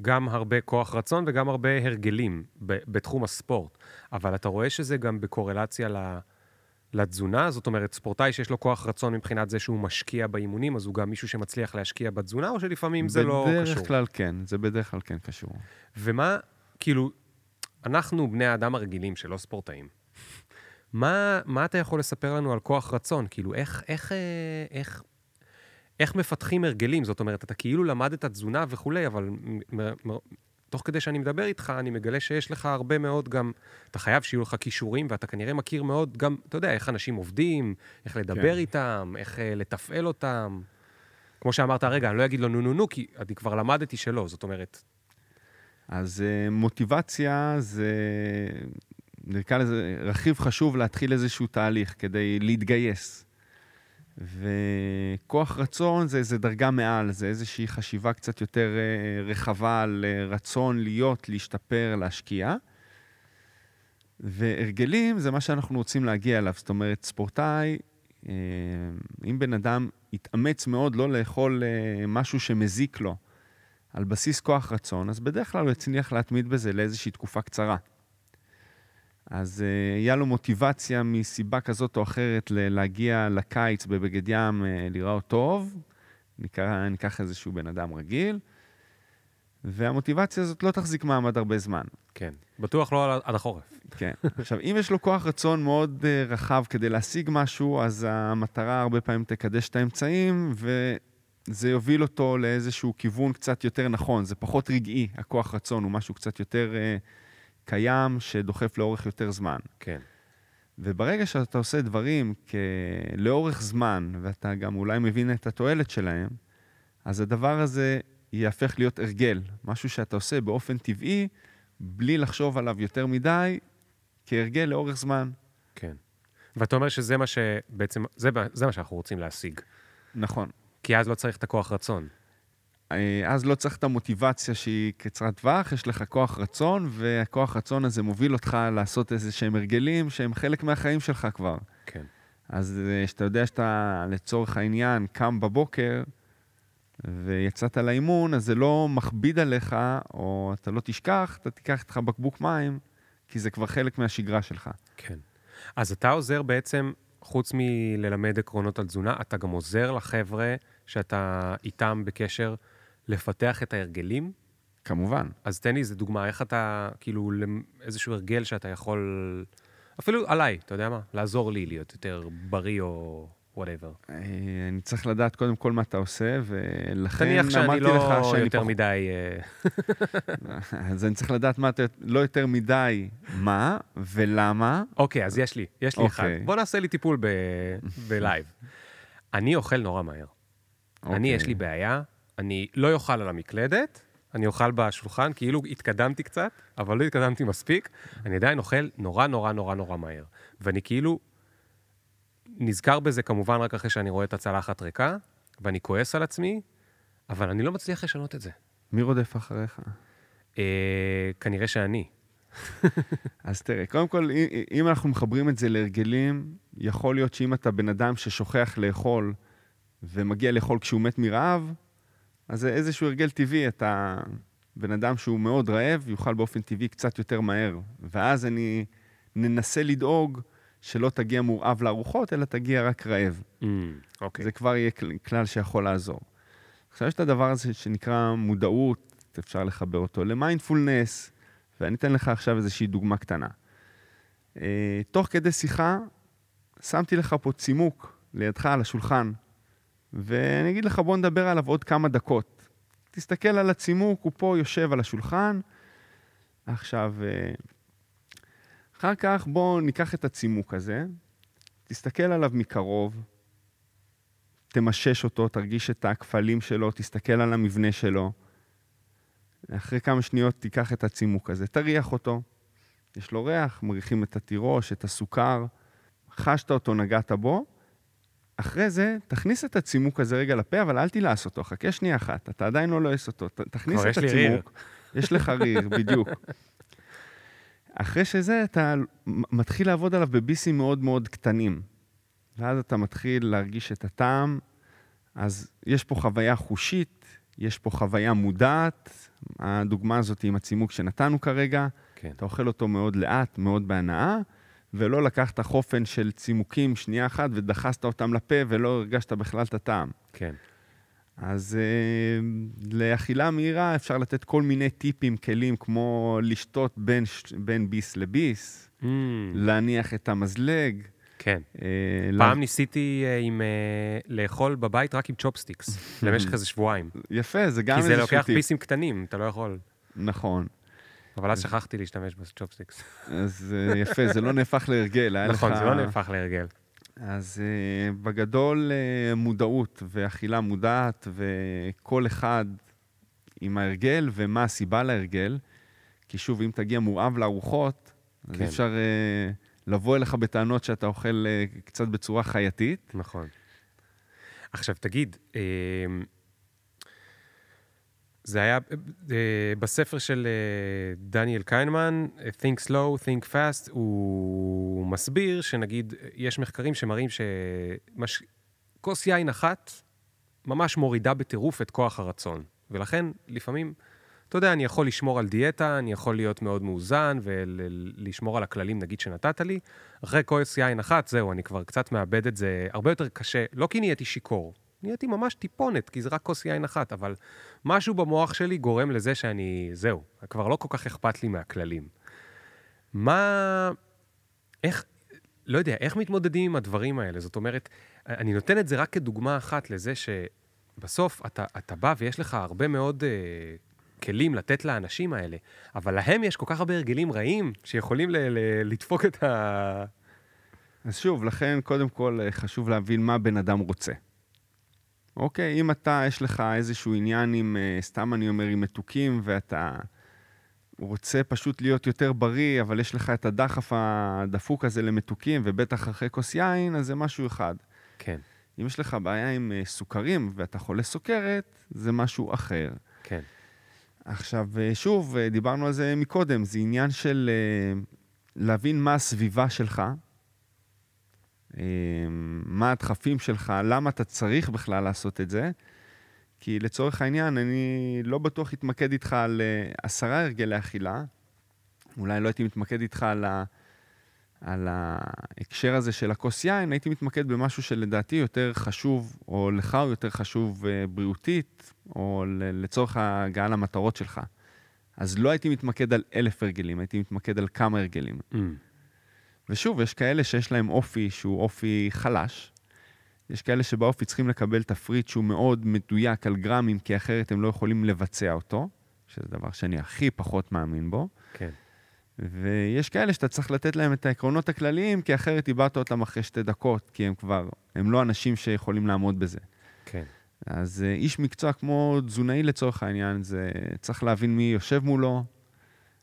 גם הרבה כוח רצון וגם הרבה הרגלים ב- בתחום הספורט, אבל אתה רואה שזה גם בקורלציה ל... לתזונה? זאת אומרת, ספורטאי שיש לו כוח רצון מבחינת זה שהוא משקיע באימונים, אז הוא גם מישהו שמצליח להשקיע בתזונה, או שלפעמים זה לא קשור? בדרך כלל כן, זה בדרך כלל כן קשור. ומה, כאילו, אנחנו בני האדם הרגילים שלא ספורטאים. מה, מה אתה יכול לספר לנו על כוח רצון? כאילו, איך, איך, אה, איך, איך מפתחים הרגלים? זאת אומרת, אתה כאילו למד את התזונה וכולי, אבל תוך כדי שאני מדבר איתך, אני מגלה שיש לך הרבה מאוד גם, אתה חייב שיהיו לך כישורים, ואתה כנראה מכיר מאוד גם, אתה יודע, איך אנשים עובדים, איך לדבר כן. איתם, איך אה, לתפעל אותם. כמו שאמרת הרגע, אני לא אגיד לו נו נו נו, כי אני כבר למדתי שלא, זאת אומרת, אז אה, מוטיבציה זה, נקרא לזה, רכיב חשוב להתחיל איזשהו תהליך כדי להתגייס. וכוח רצון זה איזה דרגה מעל, זה איזושהי חשיבה קצת יותר אה, רחבה על אה, רצון להיות, להשתפר, להשקיע. והרגלים זה מה שאנחנו רוצים להגיע אליו. זאת אומרת, ספורטאי, אה, אם בן אדם יתאמץ מאוד לא לאכול משהו שמזיק לו על בסיס כוח רצון, אז בדרך כלל הוא יצליח להתמיד בזה לאיזושהי תקופה קצרה. אז אה, היה לו מוטיבציה מסיבה כזאת או אחרת להגיע לקיץ בבגד ים, אה, להיראות טוב, ניקח, ניקח איזשהו בן אדם רגיל, והמוטיבציה הזאת לא תחזיק מעמד הרבה זמן. כן. בטוח לא עד החורף. כן. עכשיו, אם יש לו כוח רצון מאוד uh, רחב כדי להשיג משהו, אז המטרה הרבה פעמים תקדש את האמצעים, וזה יוביל אותו לאיזשהו כיוון קצת יותר נכון. זה פחות רגעי, הכוח רצון הוא משהו קצת יותר uh, קיים, שדוחף לאורך יותר זמן. כן. וברגע שאתה עושה דברים כ... לאורך זמן, ואתה גם אולי מבין את התועלת שלהם, אז הדבר הזה יהפך להיות הרגל, משהו שאתה עושה באופן טבעי, בלי לחשוב עליו יותר מדי, כהרגל לאורך זמן. כן. ואתה אומר שזה מה שבעצם, זה, זה מה שאנחנו רוצים להשיג. נכון. כי אז לא צריך את הכוח רצון. אה, אז לא צריך את המוטיבציה שהיא קצרת טווח, יש לך כוח רצון, והכוח רצון הזה מוביל אותך לעשות איזה שהם הרגלים שהם חלק מהחיים שלך כבר. כן. אז כשאתה יודע שאתה, לצורך העניין, קם בבוקר ויצאת לאימון, אז זה לא מכביד עליך, או אתה לא תשכח, אתה תיקח איתך בקבוק מים, כי זה כבר חלק מהשגרה שלך. כן. אז אתה עוזר בעצם, חוץ מללמד עקרונות על תזונה, אתה גם עוזר לחבר'ה שאתה איתם בקשר לפתח את ההרגלים? כמובן. אז תן לי איזה דוגמה, איך אתה, כאילו, איזשהו הרגל שאתה יכול, אפילו עליי, אתה יודע מה? לעזור לי להיות יותר בריא או whatever. אה, אני צריך לדעת קודם כל מה אתה עושה, ולכן תניח שאני אמרתי לא לך שאני יותר פחות... מדי... אה, אז אני צריך לדעת מה אתה... לא יותר מדי מה ולמה. אוקיי, אז יש לי, יש לי אחד. אוקיי. בוא נעשה לי טיפול ב- ב live. אני אוכל נורא מהר. אני, אוקיי. יש לי בעיה, אני לא אוכל על המקלדת, אני אוכל בשולחן, כאילו התקדמתי קצת, אבל לא התקדמתי מספיק, אני עדיין אוכל נורא נורא נורא נורא מהר. ואני כאילו נזכר בזה כמובן רק אחרי שאני רואה את הצלחת ריקה, ואני כועס על עצמי, אבל אני לא מצליח לשנות את זה. מי רודף אחריך? אה, כנראה שאני. אז תראה, קודם כל, אם- אנחנו מחברים את זה להרגלים, יכול להיות שאם אתה בן אדם ששוכח לאכול ומגיע לאכול כשהוא מת מרעב, אז זה איזשהו הרגל טבעי, אתה בן אדם שהוא מאוד רעב, יאכל באופן טבעי קצת יותר מהר. ואז אני ננסה לדאוג שלא תגיע מורעב לארוחות, אלא תגיע רק רעב. אוקיי. זה כבר יהיה כל- כלל שיכול לעזור. עכשיו יש את הדבר הזה שנקרא מודעות, אפשר לחבר אותו למיינדפולנס, ואני אתן לך עכשיו איזושהי דוגמה קטנה. אה, תוך כדי שיחה, שמתי לך פה צימוק לידך על השולחן, ואני אגיד לך, בוא נדבר עליו עוד כמה דקות. תסתכל על הצימוק, הוא פה יושב על השולחן. עכשיו, אה, אחר כך בואו ניקח את הצימוק הזה, תסתכל עליו מקרוב, תמשש אותו, תרגיש את הכפלים שלו, תסתכל על המבנה שלו. אחרי כמה שניות תיקח את הצימוק הזה, תריח אותו. יש לו ריח, מריחים את התירוש, את הסוכר. חשת אותו, נגעת בו. אחרי זה, תכניס את הצימוק הזה רגע לפה, אבל אל תלעס אותו, חכה שנייה אחת, אתה עדיין לא לועס אותו. ת- תכניס את ריר. הצימוק. יש לך ריר, בדיוק. אחרי שזה, אתה מתחיל לעבוד עליו בביסים מאוד מאוד קטנים. ואז אתה מתחיל להרגיש את הטעם. אז יש פה חוויה חושית, יש פה חוויה מודעת. הדוגמה הזאת עם הצימוק שנתנו כרגע, כן. אתה אוכל אותו מאוד לאט, מאוד בהנאה, ולא לקחת חופן של צימוקים שנייה אחת ודחסת אותם לפה ולא הרגשת בכלל את הטעם. כן. אז אה, לאכילה מהירה אפשר לתת כל מיני טיפים, כלים, כמו לשתות בין, בין ביס לביס, Mm, להניח את המזלג. כן. אה, פעם ניסיתי אה, עם, אה, לאכול בבית רק עם צ'ופסטיקס, למשך איזה שבועיים. יפה, זה גם כי זה איזשהו לוקח טיפ. ביסים קטנים, אתה לא יכול. נכון. אבל אז שכחתי להשתמש בצ'ופסטיקס. אז אה, יפה, זה לא נהפך להרגל. נכון, זה לא נהפך להרגל. אז uh, בגדול uh, מודעות ואכילה מודעת, וכל אחד עם ההרגל ומה הסיבה להרגל. כי שוב, אם תגיע מורעב לארוחות, אז כן. אפשר לבוא אליך בטענות שאתה אוכל קצת בצורה חייתית. נכון. עכשיו, תגיד, אה, זה היה אה, בספר של אה, דניאל קיינמן, Think Slow, Think Fast, הוא מסביר שנגיד, יש מחקרים שמראים שכוס יין אחת ממש מורידה בטירוף את כוח הרצון. ולכן, לפעמים, אתה יודע, אני יכול לשמור על דיאטה, אני יכול להיות מאוד מאוזן ולשמור על הכללים, נגיד, שנתת לי. אחרי כוס יין אחת, זהו, אני כבר קצת מאבד את זה הרבה יותר קשה, לא כי נהייתי שיכור, נהייתי ממש טיפונת, כי זה רק כוס יין אחת, אבל משהו במוח שלי גורם לזה שאני, זהו, כבר לא כל כך אכפת לי מהכללים. מה... איך, לא יודע, איך מתמודדים עם הדברים האלה? זאת אומרת, אני נותן את זה רק כדוגמה אחת לזה שבסוף אתה, אתה בא ויש לך הרבה מאוד uh, כלים לתת לאנשים האלה, אבל להם יש כל כך הרבה הרגלים רעים שיכולים ל- ל- לדפוק את ה... אז שוב, לכן קודם כל אה, חשוב להבין מה בן אדם רוצה. אוקיי, אם אתה, יש לך איזשהו עניין עם, אה, סתם אני אומר, עם מתוקים, ואתה רוצה פשוט להיות יותר בריא, אבל יש לך את הדחף הדפוק הזה למתוקים, ובטח אחרי כוס יין, אז זה משהו אחד. כן, אם יש לך בעיה עם אה, סוכרים ואתה חולה סוכרת, זה משהו אחר. כן. עכשיו, אה, שוב, דיברנו על זה מקודם, זה עניין של להבין מה הסביבה שלך, מה הדחפים שלך, למה אתה צריך בכלל לעשות את זה. כי לצורך העניין, אני לא בטוח אתמקד איתך על אה, עשרה הרגלי אכילה, אולי לא הייתי מתמקד איתך על, ה, על ההקשר הזה של הכוס יין, הייתי מתמקד במשהו שלדעתי יותר חשוב, או לך הוא יותר חשוב אה, בריאותית, או לצורך ההגעה למטרות שלך. אז לא הייתי מתמקד על אלף הרגלים, הייתי מתמקד על כמה הרגלים. Mm. ושוב, יש כאלה שיש להם אופי שהוא אופי חלש. יש כאלה שבאופי צריכים לקבל תפריט שהוא מאוד מדויק על גרמים, כי אחרת הם לא יכולים לבצע אותו, שזה דבר שאני הכי פחות מאמין בו. כן. ויש כאלה שאתה צריך לתת להם את העקרונות הכלליים, כי אחרת איבדת אותם אחרי שתי דקות, כי הם כבר, הם לא אנשים שיכולים לעמוד בזה. כן. אז אה, איש מקצוע כמו תזונאי לצורך העניין, זה צריך להבין מי יושב מולו,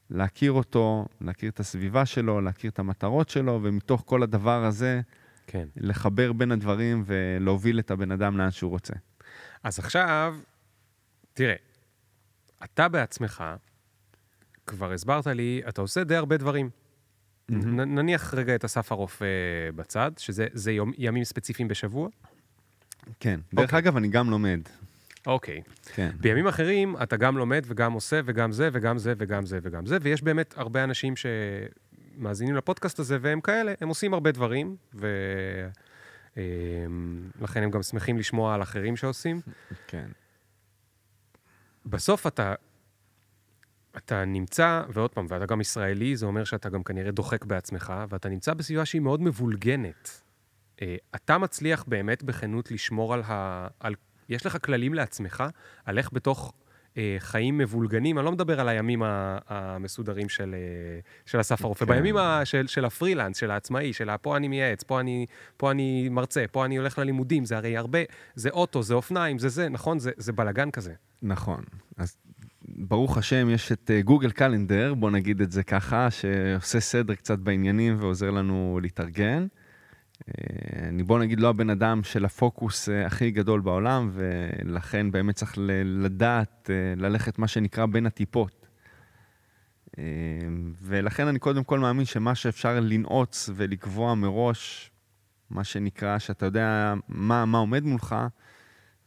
להכיר אותו, להכיר את הסביבה שלו, להכיר את המטרות שלו, ומתוך כל הדבר הזה, כן. לחבר בין הדברים ולהוביל את הבן אדם לאן שהוא רוצה. אז עכשיו, תראה, אתה בעצמך, כבר הסברת לי, אתה עושה די הרבה דברים. נ- נניח רגע את אסף הרופא בצד, שזה זה יום, ימים ספציפיים בשבוע. כן. דרך אוקיי. אגב, אני גם לומד. אוקיי. כן. בימים אחרים אתה גם לומד וגם עושה וגם זה וגם זה וגם זה וגם זה, ויש באמת הרבה אנשים שמאזינים לפודקאסט הזה והם כאלה, הם עושים הרבה דברים, ולכן הם גם שמחים לשמוע על אחרים שעושים. כן. בסוף אתה, אתה נמצא, ועוד פעם, ואתה גם ישראלי, זה אומר שאתה גם כנראה דוחק בעצמך, ואתה נמצא בסביבה שהיא מאוד מבולגנת. אה, אתה מצליח באמת בכנות לשמור על ה... על, יש לך כללים לעצמך, על איך בתוך אה, חיים מבולגנים, אני לא מדבר על הימים המסודרים של, אה, של אסף הרופא, כן. בימים ה, של, של הפרילנס, של העצמאי, של פה אני מייעץ, פה אני, פה אני מרצה, פה אני הולך ללימודים, זה הרי הרבה, זה אוטו, זה אופניים, זה זה, נכון? זה, זה בלאגן כזה. נכון. אז ברוך השם, יש את אה, גוגל קלנדר, בוא נגיד את זה ככה, שעושה סדר קצת בעניינים ועוזר לנו להתארגן. אני בוא נגיד לא הבן אדם של הפוקוס אה, הכי גדול בעולם, ולכן באמת צריך לדעת אה, ללכת מה שנקרא בין הטיפות. אה, ולכן אני קודם כל מאמין שמה שאפשר לנעוץ ולקבוע מראש, מה שנקרא, שאתה יודע מה, מה עומד מולך,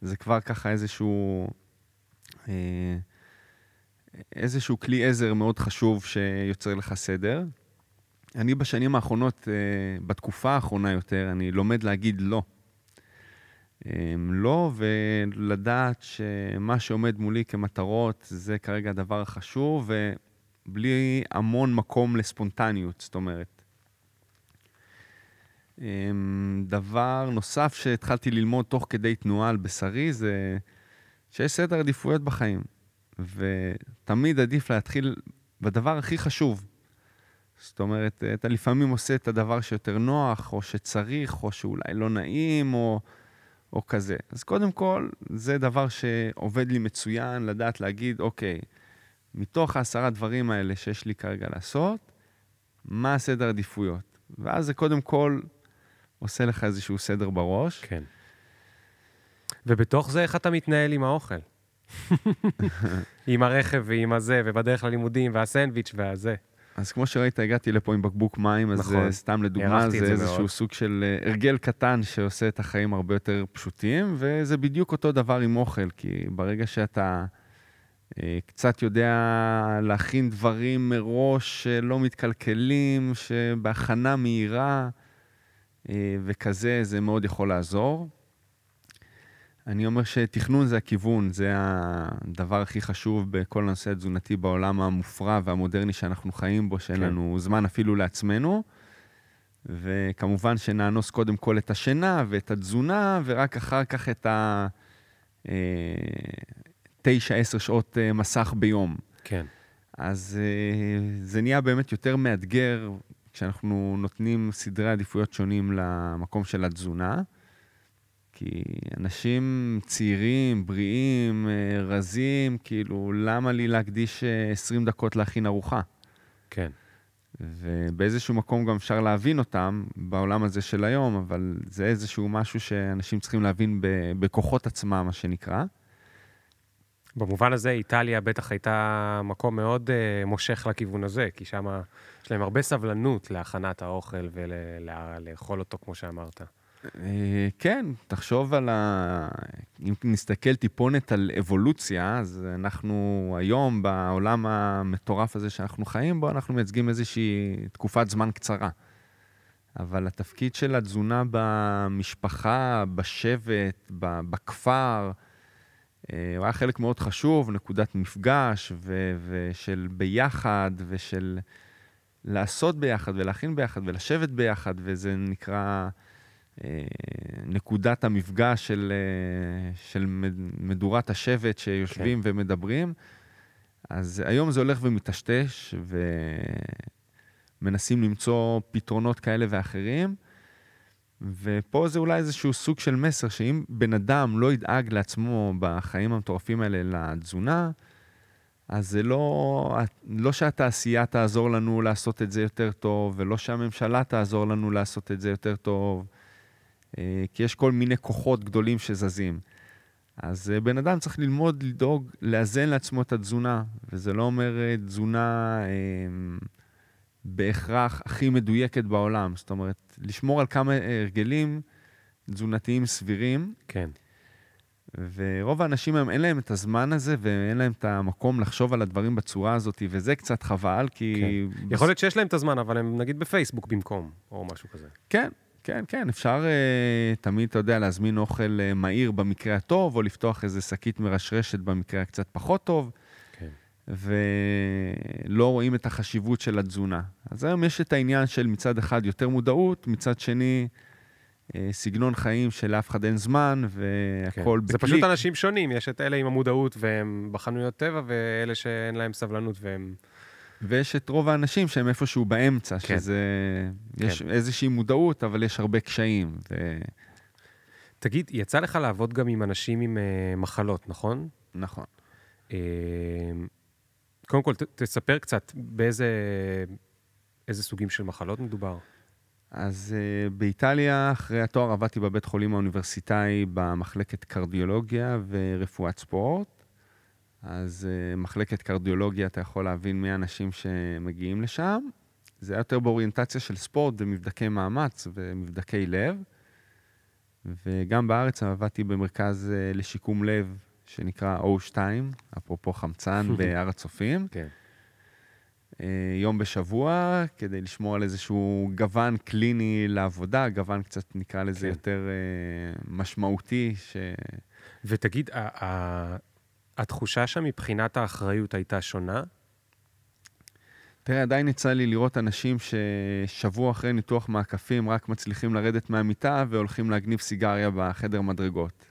זה כבר ככה איזשהו, איזשהו כלי עזר מאוד חשוב שיוצר לך סדר. אני בשנים האחרונות, אה, בתקופה האחרונה יותר, אני לומד להגיד לא. אה, לא, ולדעת שמה שעומד מולי כמטרות זה כרגע הדבר החשוב, ובלי המון מקום לספונטניות, זאת אומרת. אה, דבר נוסף שהתחלתי ללמוד תוך כדי תנועה על בשרי זה שיש סדר עדיפויות בחיים, ותמיד עדיף להתחיל בדבר הכי חשוב. זאת אומרת, אתה לפעמים עושה את הדבר שיותר נוח, או שצריך, או שאולי לא נעים, או, או כזה. אז קודם כל, זה דבר שעובד לי מצוין, לדעת להגיד, אוקיי, מתוך העשרה דברים האלה שיש לי כרגע לעשות, מה הסדר עדיפויות? ואז זה קודם כל עושה לך איזשהו סדר בראש. כן. ובתוך זה, איך אתה מתנהל עם האוכל? עם הרכב ועם הזה, ובדרך ללימודים, והסנדוויץ' והזה. אז כמו שראית, הגעתי לפה עם בקבוק מים, אז נכון. נכון. סתם לדוגמה, זה זה איזשהו מאוד. סוג של אה, הרגל קטן שעושה את החיים הרבה יותר פשוטים, וזה בדיוק אותו דבר עם אוכל, כי ברגע שאתה אה, קצת יודע להכין דברים מראש שלא מתקלקלים, שבהכנה מהירה אה, וכזה, זה מאוד יכול לעזור. אני אומר שתכנון זה הכיוון, זה הדבר הכי חשוב בכל הנושא התזונתי בעולם המופרע והמודרני שאנחנו חיים בו, שאין כן. לנו זמן אפילו לעצמנו. וכמובן שנאנוס קודם כל את השינה ואת התזונה, ורק אחר כך את ה... אה, תשע, עשר שעות אה, מסך ביום. כן. אז אה, זה נהיה באמת יותר מאתגר כשאנחנו נותנים סדרי עדיפויות שונים למקום של התזונה. כי אנשים צעירים, בריאים, אה, רזים, כאילו, למה לי להקדיש אה, 20 דקות להכין ארוחה? כן. ובאיזשהו מקום גם אפשר להבין אותם בעולם הזה של היום, אבל זה איזשהו משהו שאנשים צריכים להבין ב- בכוחות עצמם, מה שנקרא. במובן הזה, איטליה בטח הייתה מקום מאוד uh, מושך לכיוון הזה, כי שם יש להם הרבה סבלנות להכנת האוכל ולאכול אותו, כמו שאמרת. אה, כן, תחשוב על ה... אם נסתכל טיפונת על אבולוציה, אז אנחנו היום, בעולם המטורף הזה שאנחנו חיים בו, אנחנו מייצגים איזושהי תקופת זמן קצרה. אבל התפקיד של התזונה במשפחה, בשבט, בכפר, אה, הוא היה חלק מאוד חשוב, נקודת מפגש ו- ושל ביחד ושל לעשות ביחד ולהכין ביחד ולשבת ביחד, וזה נקרא נקודת המפגש של, אה, של מד- מדורת השבט שיושבים כן. ומדברים. אז היום זה הולך ומטשטש, ומנסים למצוא פתרונות כאלה ואחרים. ופה זה אולי איזשהו סוג של מסר, שאם בן אדם לא ידאג לעצמו בחיים המטורפים האלה לתזונה, אז זה לא, לא שהתעשייה תעזור לנו לעשות את זה יותר טוב, ולא שהממשלה תעזור לנו לעשות את זה יותר טוב, אה, כי יש כל מיני כוחות גדולים שזזים. אז אה, בן אדם צריך ללמוד לדאוג, לאזן לעצמו את התזונה, וזה לא אומר אה, תזונה אה, בהכרח הכי מדויקת בעולם. זאת אומרת, לשמור על כמה הרגלים תזונתיים סבירים, כן. ורוב האנשים היום אין להם את הזמן הזה ואין להם את המקום לחשוב על הדברים בצורה הזאת, וזה קצת חבל, כי... כן. יכול להיות שיש להם את הזמן, אבל הם נגיד בפייסבוק במקום, או משהו כזה. כן, כן, כן, אפשר uh, תמיד, אתה יודע, להזמין אוכל uh, מהיר במקרה הטוב, או לפתוח איזה שקית מרשרשת במקרה הקצת פחות טוב, כן. ולא רואים את החשיבות של התזונה. אז היום יש את העניין של מצד אחד יותר מודעות, מצד שני uh, סגנון חיים שלאף אחד אין זמן, והכול כן. בקליק. זה פשוט אנשים שונים, יש את אלה עם המודעות והם בחנויות טבע, ואלה שאין להם סבלנות והם... ויש את רוב האנשים שהם איפשהו באמצע, כן. שזה... יש כן. איזושהי מודעות, אבל יש הרבה קשיים. ו... תגיד, יצא לך לעבוד גם עם אנשים עם uh, מחלות, נכון? נכון. Uh, קודם כל, ת, תספר קצת באיזה איזה סוגים של מחלות מדובר. אז uh, באיטליה, אחרי התואר עבדתי בבית חולים האוניברסיטאי במחלקת קרדיולוגיה ורפואת ספורט. אז uh, מחלקת קרדיולוגיה, אתה יכול להבין מי האנשים שמגיעים לשם. זה היה יותר באוריינטציה של ספורט ומבדקי מאמץ ומבדקי לב. וגם בארץ עבדתי במרכז uh, לשיקום לב שנקרא O2, אפרופו חמצן, בהר הצופים. כן. אה, יום בשבוע, כדי לשמור על איזשהו גוון קליני לעבודה, גוון קצת נקרא לזה כן. יותר אה, משמעותי, ש... ותגיד, התחושה שם מבחינת האחריות הייתה שונה? תראה, עדיין יצא לי לראות אנשים ששבוע אחרי ניתוח מעקפים רק מצליחים לרדת מהמיטה והולכים להגניב סיגריה בחדר מדרגות.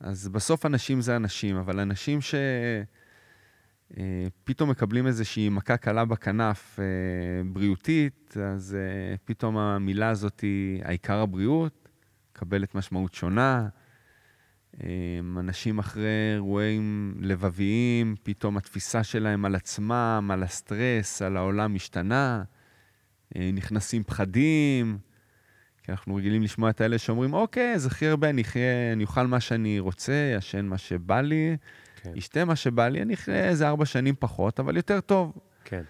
אז בסוף אנשים זה אנשים, אבל אנשים שפתאום מקבלים איזושהי מכה קלה בכנף אה, בריאותית, אז אה, פתאום המילה הזאת העיקר הבריאות, מקבלת משמעות שונה. אה, אנשים אחרי אירועים לבביים, פתאום התפיסה שלהם על עצמם, על הסטרס, על העולם משתנה, אה, נכנסים פחדים, כי אנחנו רגילים לשמוע את האלה שאומרים, אוקיי, אז הכי הרבה אני אחיה, אני אוכל מה שאני רוצה, אשן מה שבא לי, כן. אשתה מה שבא לי, אני אחיה איזה ארבע שנים פחות, אבל יותר טוב. כן.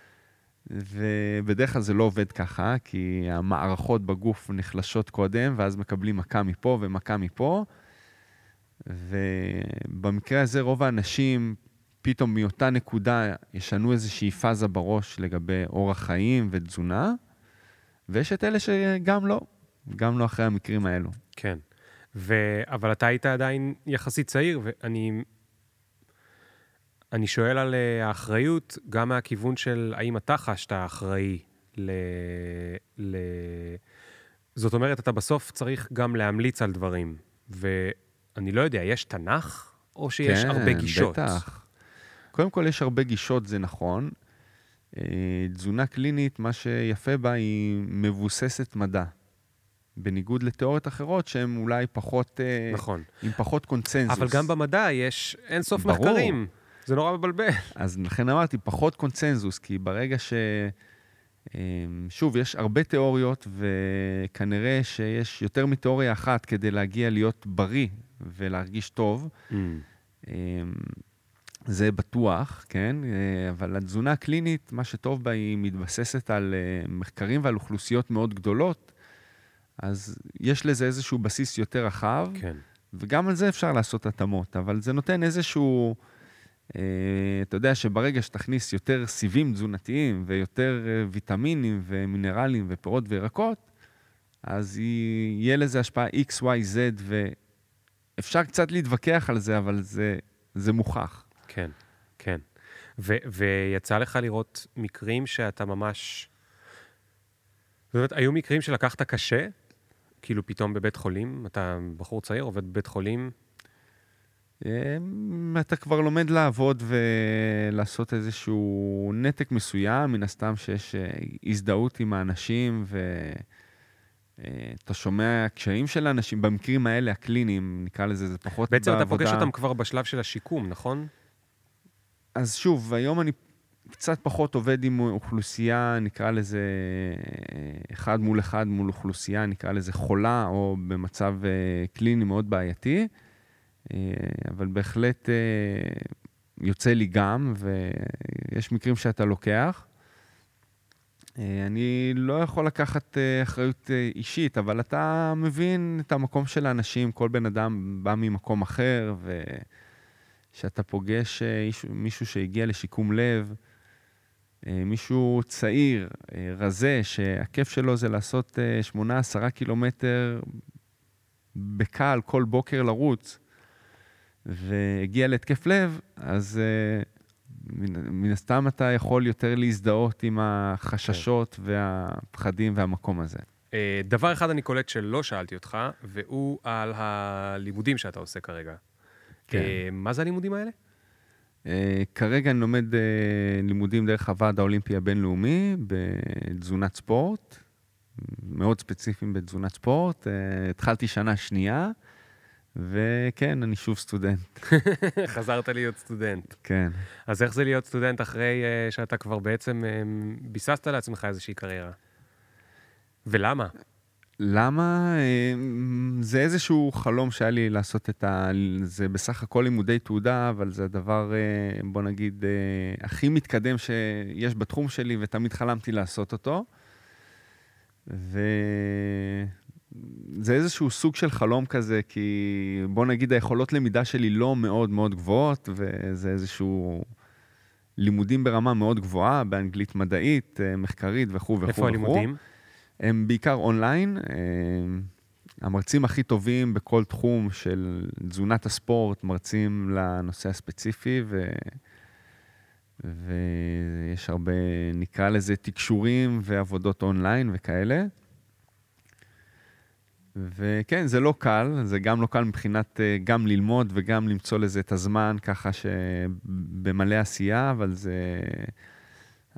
ובדרך כלל זה לא עובד ככה, כי המערכות בגוף נחלשות קודם, ואז מקבלים מכה מפה ומכה מפה. ובמקרה הזה רוב האנשים פתאום מאותה נקודה ישנו איזושהי פאזה בראש לגבי אורח חיים ותזונה, ויש את אלה שגם לא, גם לא אחרי המקרים האלו. כן. ו... אבל אתה היית עדיין יחסית צעיר, ואני אני שואל על אה, האחריות, גם מהכיוון של האם אתה חשת אחראי ל... ל... זאת אומרת, אתה בסוף צריך גם להמליץ על דברים. ואני לא יודע, יש תנ"ך, או שיש כן, הרבה גישות? כן, בטח. קודם כל, יש הרבה גישות, זה נכון. אה, תזונה קלינית, מה שיפה בה, היא מבוססת מדע. בניגוד לתיאוריות אחרות שהן אולי פחות... אה, נכון. עם פחות קונצנזוס. אבל גם במדע יש אין סוף ברור. מחקרים. זה נורא מבלבל. אז לכן אמרתי, פחות קונצנזוס, כי ברגע ש... אמ, שוב, יש הרבה תיאוריות, וכנראה שיש יותר מתיאוריה אחת כדי להגיע להיות בריא ולהרגיש טוב. Mm. אמ, זה בטוח, כן? אה, אבל התזונה הקלינית, מה שטוב בה, היא מתבססת על אה, מחקרים ועל אוכלוסיות מאוד גדולות, אז יש לזה איזשהו בסיס יותר רחב, כן. וגם על זה אפשר לעשות התאמות, אבל זה נותן איזשהו... אה, אתה יודע שברגע שתכניס יותר סיבים תזונתיים ויותר ויטמינים ומינרלים ופירות וירקות, אז יהיה לזה השפעה X, Y, Z, ואפשר קצת להתווכח על זה, אבל זה, זה מוכח. כן, כן. ו- ויצא לך לראות מקרים שאתה ממש... זאת אומרת, היו מקרים שלקחת קשה? כאילו פתאום בבית חולים, אתה בחור צעיר, עובד בבית חולים, אמ, אתה כבר לומד לעבוד ולעשות איזשהו נתק מסוים, מן הסתם שיש אה, הזדהות עם האנשים ואתה שומע קשיים של האנשים, במקרים האלה הקליניים, נקרא לזה, זה פחות בעצם בעבודה. אתה פוגש אותם כבר בשלב של השיקום, נכון? אז שוב, היום אני קצת פחות עובד עם אוכלוסייה, נקרא לזה אחד מול אחד מול אוכלוסייה, נקרא לזה חולה, או במצב אה, קליני מאוד בעייתי. אה, אבל בהחלט אה, יוצא לי גם, ויש מקרים שאתה לוקח. אה, אני לא יכול לקחת אחריות אישית, אבל אתה מבין את המקום של האנשים, כל בן אדם בא ממקום אחר, וכשאתה פוגש מישהו שהגיע לשיקום לב, מישהו צעיר, רזה, שהכיף שלו זה לעשות 8-10 קילומטר בקל כל בוקר לרוץ, והגיע להתקף לב, אז מן, מן הסתם אתה יכול יותר להזדהות עם החששות כן. והפחדים והמקום הזה. Uh, דבר אחד אני קולט שלא שאלתי אותך, והוא על הלימודים שאתה עושה כרגע. כן. Uh, מה זה הלימודים האלה? Uh, כרגע אני לומד uh, לימודים דרך הוועד האולימפי הבינלאומי בתזונת ספורט, מאוד ספציפיים בתזונת ספורט. Uh, התחלתי שנה שנייה. וכן, אני שוב סטודנט. חזרת להיות סטודנט. כן. אז איך זה להיות סטודנט אחרי uh, שאתה כבר בעצם um, ביססת לעצמך איזושהי קריירה? ולמה? למה? Um, זה איזשהו חלום שהיה לי לעשות את ה... זה בסך הכל לימודי תעודה, אבל זה הדבר, בוא נגיד, הכי מתקדם שיש בתחום שלי, ותמיד חלמתי לעשות אותו. ו... זה איזשהו סוג של חלום כזה, כי בוא נגיד היכולות למידה שלי לא מאוד מאוד גבוהות, וזה איזשהו לימודים ברמה מאוד גבוהה, באנגלית מדעית, אה, מחקרית וכו' וכו'. איפה הלימודים? הם בעיקר אונליין. אה, המרצים הכי טובים בכל תחום של תזונת הספורט, מרצים לנושא הספציפי, ו... ויש הרבה, נקרא לזה, תקשורים ועבודות אונליין וכאלה. וכן, זה לא קל, זה גם לא קל מבחינת אה, גם ללמוד וגם למצוא לזה את הזמן, ככה שבמלא עשייה, אבל זה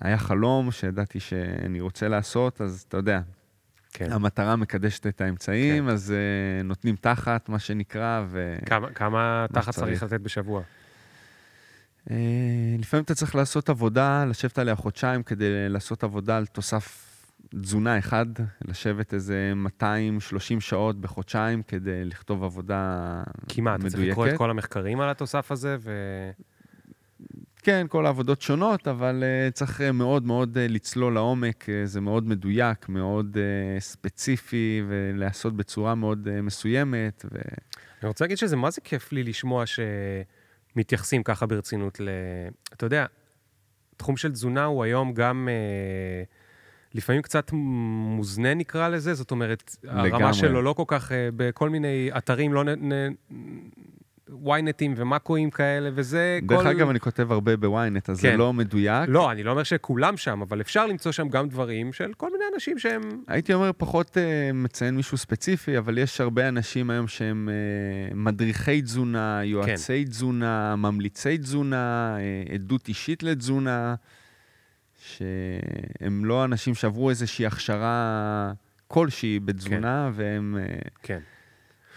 היה חלום שידעתי שאני רוצה לעשות, אז אתה יודע, כן. המטרה מקדשת את האמצעים, כן. אז uh, נותנים תחת, מה שנקרא, ו... כמה, כמה תחת צריך לתת בשבוע? Uh, לפעמים אתה צריך לעשות עבודה, לשבת עליה חודשיים כדי לעשות עבודה על תוסף תזונה אחד, לשבת איזה 230 שעות בחודשיים כדי לכתוב עבודה מדויקת. כי מה, אתה צריך לקרוא את כל המחקרים על התוסף הזה ו... כן, כל העבודות שונות, אבל uh, צריך uh, מאוד מאוד uh, לצלול לעומק, uh, זה מאוד מדויק, מאוד uh, ספציפי, ולהיעשות בצורה מאוד uh, מסוימת. ו... אני רוצה להגיד שזה מה זה כיף לי לשמוע שמתייחסים ככה ברצינות ל... אתה יודע, תחום של תזונה הוא היום גם... Uh, לפעמים קצת מוזנה נקרא לזה, זאת אומרת, לגמרי. הרמה שלו לא כל כך, uh, בכל מיני אתרים לא נ, נ, yneטים ומאקואים כאלה, וזה דרך כל... דרך אגב, אני כותב הרבה בוויינט, אז כן. זה לא מדויק. לא, אני לא אומר שכולם שם, אבל אפשר למצוא שם גם דברים של כל מיני אנשים שהם... הייתי אומר, פחות uh, מציין מישהו ספציפי, אבל יש הרבה אנשים היום שהם uh, מדריכי תזונה, יועצי כן. תזונה, ממליצי תזונה, uh, עדות אישית לתזונה, שהם לא אנשים שעברו איזושהי הכשרה כלשהי בתזונה, כן. והם... Uh, כן.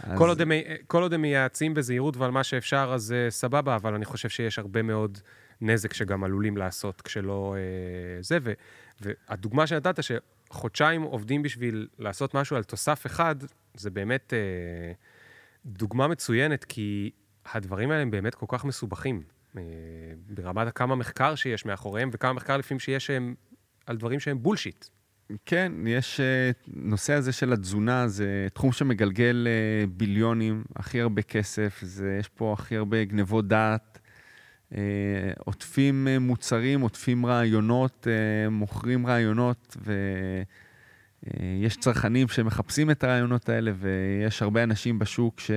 אז... כל, עוד הם, כל עוד הם מייעצים בזהירות ועל מה שאפשר, אז uh, סבבה, אבל אני חושב שיש הרבה מאוד נזק שגם עלולים לעשות כשלא uh, זה. ו, והדוגמה שנתת, שחודשיים עובדים בשביל לעשות משהו על תוסף אחד, זה באמת uh, דוגמה מצוינת, כי הדברים האלה הם באמת כל כך מסובכים. Uh, ברמת כמה מחקר שיש מאחוריהם, וכמה מחקר לפעמים שיש שהם על דברים שהם בולשיט. כן, יש... אה, נושא הזה של התזונה זה תחום שמגלגל אה, ביליונים, הכי הרבה כסף, זה, יש פה הכי הרבה גנבות דעת. אה, עוטפים מוצרים, עוטפים רעיונות, מוכרים רעיונות, ויש צרכנים שמחפשים את הרעיונות האלה, ויש הרבה אנשים בשוק ש...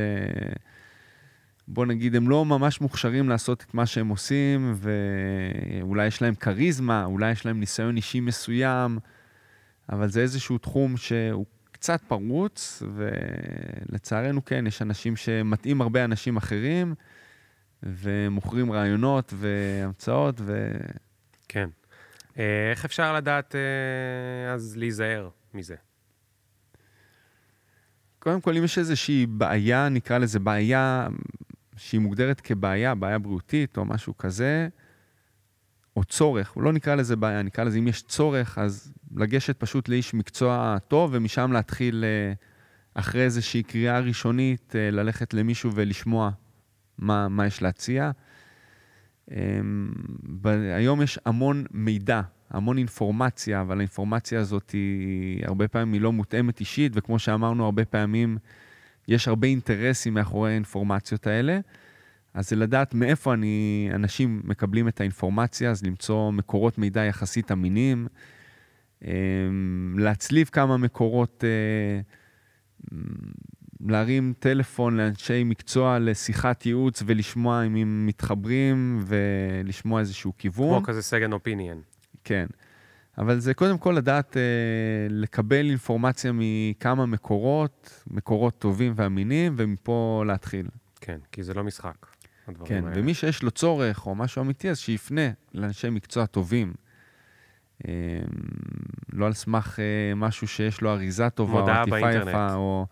בוא נגיד, הם לא ממש מוכשרים לעשות את מה שהם עושים, ואולי יש להם כריזמה, אולי יש להם ניסיון אישי מסוים. אבל זה איזשהו תחום שהוא קצת פרוץ, ולצערנו כן, יש אנשים שמטעים הרבה אנשים אחרים, ומוכרים רעיונות והמצאות, ו... כן. אה, איך אפשר לדעת אה, אז להיזהר מזה? קודם כל, אם יש איזושהי בעיה, נקרא לזה בעיה שהיא מוגדרת כבעיה, בעיה בריאותית או משהו כזה, או צורך, לא נקרא לזה בעיה, נקרא לזה אם יש צורך, אז לגשת פשוט לאיש מקצוע טוב, ומשם להתחיל, אה, אחרי איזושהי קריאה ראשונית, אה, ללכת למישהו ולשמוע מה, מה יש להציע. אמ, היום יש המון מידע, המון אינפורמציה, אבל האינפורמציה הזאת היא הרבה פעמים היא לא מותאמת אישית, וכמו שאמרנו, הרבה פעמים יש הרבה אינטרסים מאחורי האינפורמציות האלה. אז זה לדעת מאיפה אני, אנשים מקבלים את האינפורמציה, אז למצוא מקורות מידע יחסית אמינים, אמ, להצליב כמה מקורות, אה, להרים טלפון לאנשי מקצוע לשיחת ייעוץ ולשמוע אם הם מתחברים ולשמוע איזשהו כיוון. כמו כזה סגן אופיניאן. כן. אבל זה קודם כל לדעת אה, לקבל אינפורמציה מכמה מקורות, מקורות טובים ואמינים, ומפה להתחיל. כן, כי זה לא משחק. כן, האלה. ומי שיש לו צורך או משהו אמיתי, אז שיפנה לאנשי מקצוע טובים. אמ, לא על סמך אה, משהו שיש לו אריזה טובה, או עטיפה יפה, או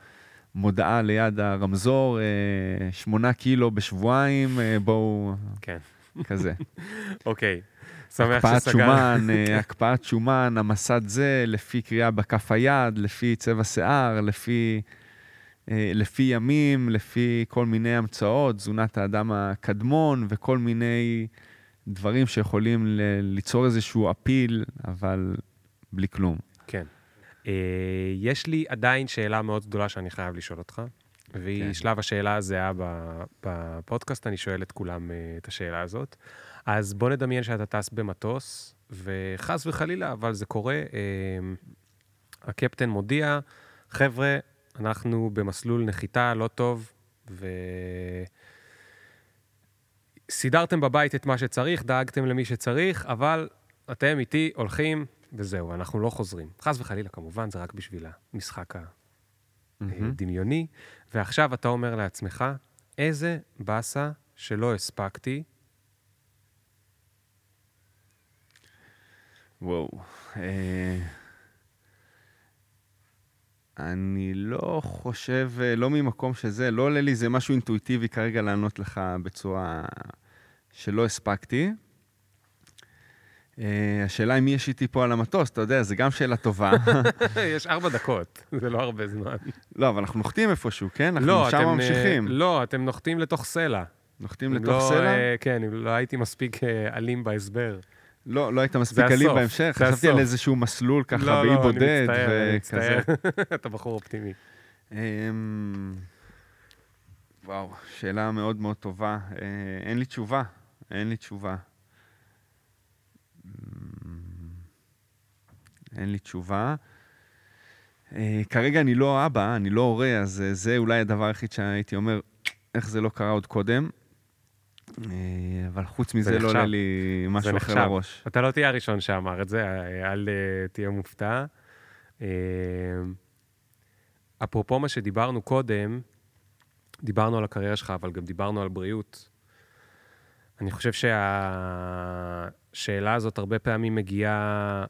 מודעה ליד הרמזור, אה, שמונה קילו בשבועיים, אה, בואו... כן. כזה. אוקיי. שמח הקפאת שומן, הקפאת שומן, המסד זה, לפי קריאה בכף היד, לפי צבע שיער, לפי אה, לפי ימים, לפי כל מיני המצאות, תזונת האדם הקדמון וכל מיני דברים שיכולים ליצור איזשהו אפיל, אבל בלי כלום. כן. Uh, יש לי עדיין שאלה מאוד גדולה שאני חייב לשאול אותך, והיא כן. שלב השאלה הזהה בפודקאסט, אני שואל את כולם את השאלה הזאת. אז בוא נדמיין שאתה טס במטוס, וחס וחלילה, אבל זה קורה, uh, הקפטן מודיע, חבר'ה, אנחנו במסלול נחיתה לא טוב, וסידרתם בבית את מה שצריך, דאגתם למי שצריך, אבל אתם איתי הולכים, וזהו, אנחנו לא חוזרים. חס וחלילה, כמובן, זה רק בשביל המשחק הדמיוני. ועכשיו אתה אומר לעצמך, איזה באסה שלא הספקתי. וואו. אה, אני לא חושב, אה, לא ממקום שזה, לא עולה לי זה משהו אינטואיטיבי כרגע לענות לך בצורה שלא הספקתי. Uh, השאלה היא מי יש איתי פה על המטוס, אתה יודע, זו גם שאלה טובה. יש ארבע דקות, זה לא הרבה זמן. לא, אבל אנחנו נוחתים איפשהו, כן? אנחנו לא, שם אתם, ממשיכים. לא, אתם נוחתים לתוך סלע. נוחתים אם לתוך לא, סלע? אה, כן, לא הייתי מספיק אה, אלים בהסבר. לא, לא היית מספיק הסוף, בהמשך? חשבתי על. איזשהו מסלול ככה לא, באי לא, בודד וכזה. אתה בחור אופטימי. אמ, וואו, שאלה מאוד מאוד טובה. אה, אין לי תשובה, אין לי תשובה. אמ, אין לי תשובה. אה, כרגע אני לא אבא, אני לא הורה, אז אה, זה אולי הדבר היחיד שהייתי אומר, איך זה לא קרה עוד קודם. אה, אבל חוץ מזה לא. עולה לי משהו אחר. לראש. אתה לא תהיה הראשון שאמר את זה, אל אה, תהיה מופתע. אה, אפרופו מה שדיברנו קודם, דיברנו על הקריירה שלך, אבל גם דיברנו על בריאות. אני חושב שהשאלה הזאת הרבה פעמים מגיעה,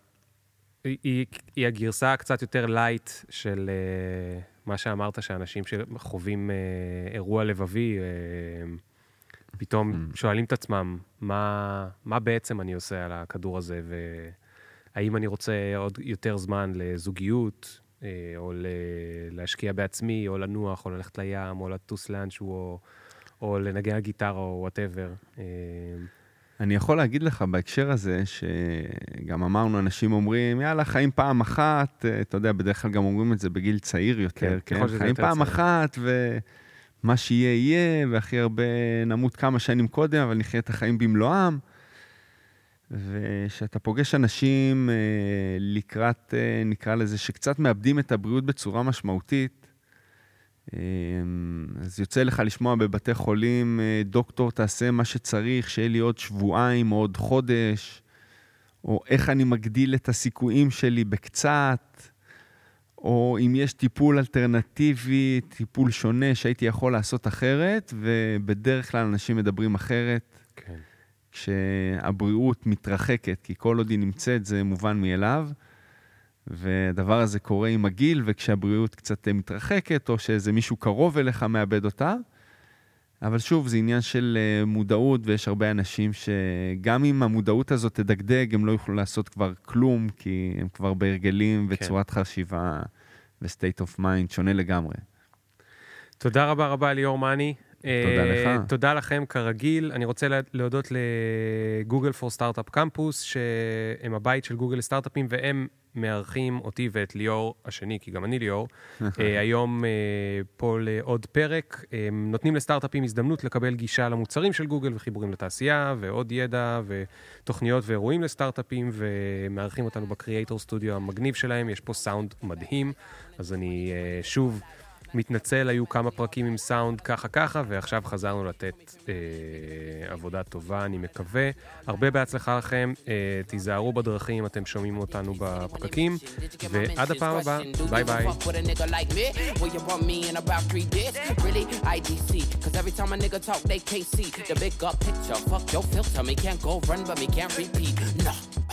היא, היא, היא הגרסה הקצת יותר לייט של מה שאמרת, שאנשים שחווים אירוע לבבי, פתאום Mm. שואלים את עצמם, מה, מה בעצם אני עושה על הכדור הזה, והאם אני רוצה עוד יותר זמן לזוגיות, אה, או להשקיע בעצמי, או לנוח, או ללכת לים, או לטוס לאנשהו, או, או לנגן גיטרה, או וואטאבר. אני יכול להגיד לך בהקשר הזה, שגם אמרנו, אנשים אומרים, יאללה, חיים פעם אחת, אה, אתה יודע, בדרך כלל גם אומרים את זה בגיל צעיר יותר, כן, כן? חיים פעם צעיר. אחת, ומה שיהיה יהיה, והכי הרבה נמות כמה שנים קודם, אבל נחיה את החיים במלואם. ושאתה פוגש אנשים אה, לקראת, אה, נקרא לזה, שקצת מאבדים את הבריאות בצורה משמעותית, אה, אז יוצא לך לשמוע בבתי חולים, דוקטור, תעשה מה שצריך, שיהיה לי עוד שבועיים או עוד חודש, או איך אני מגדיל את הסיכויים שלי בקצת, או אם יש טיפול אלטרנטיבי, טיפול שונה שהייתי יכול לעשות אחרת, ובדרך כלל אנשים מדברים אחרת. כן. כשהבריאות מתרחקת, כי כל עוד היא נמצאת זה מובן מאליו, והדבר הזה קורה עם הגיל, וכשהבריאות קצת מתרחקת, או שאיזה מישהו קרוב אליך מאבד אותה. אבל שוב, זה עניין של אה, מודעות, ויש הרבה אנשים שגם אם המודעות הזאת תדגדג, הם לא יוכלו לעשות כבר כלום, כי הם כבר בהרגלים כן. וצורת חשיבה ו-state of mind שונה לגמרי. תודה רבה רבה ליאור מאני. תודה אה, לך. תודה לכם כרגיל. אני רוצה לה- להודות לגוגל פור סטארט-אפ קמפוס, שהם הבית של גוגל לסטארט-אפים, והם מארחים אותי ואת ליאור השני, כי גם אני ליאור, אה, היום אה, פה לעוד פרק. הם נותנים לסטארט-אפים הזדמנות לקבל גישה למוצרים של גוגל וחיבורים לתעשייה, ועוד ידע ותוכניות ואירועים לסטארט-אפים, ומארחים אותנו בקריאייטור סטודיו המגניב שלהם. יש פה סאונד מדהים, אז אני אה, שוב... מתנצל, היו כמה פרקים עם סאונד ככה ככה, ועכשיו חזרנו לתת אה, עבודה טובה, אני מקווה. הרבה בהצלחה לכם, אה, תיזהרו בדרכים, אתם שומעים אותנו בפקקים, ועד הפעם הבאה, ביי ביי. Talk.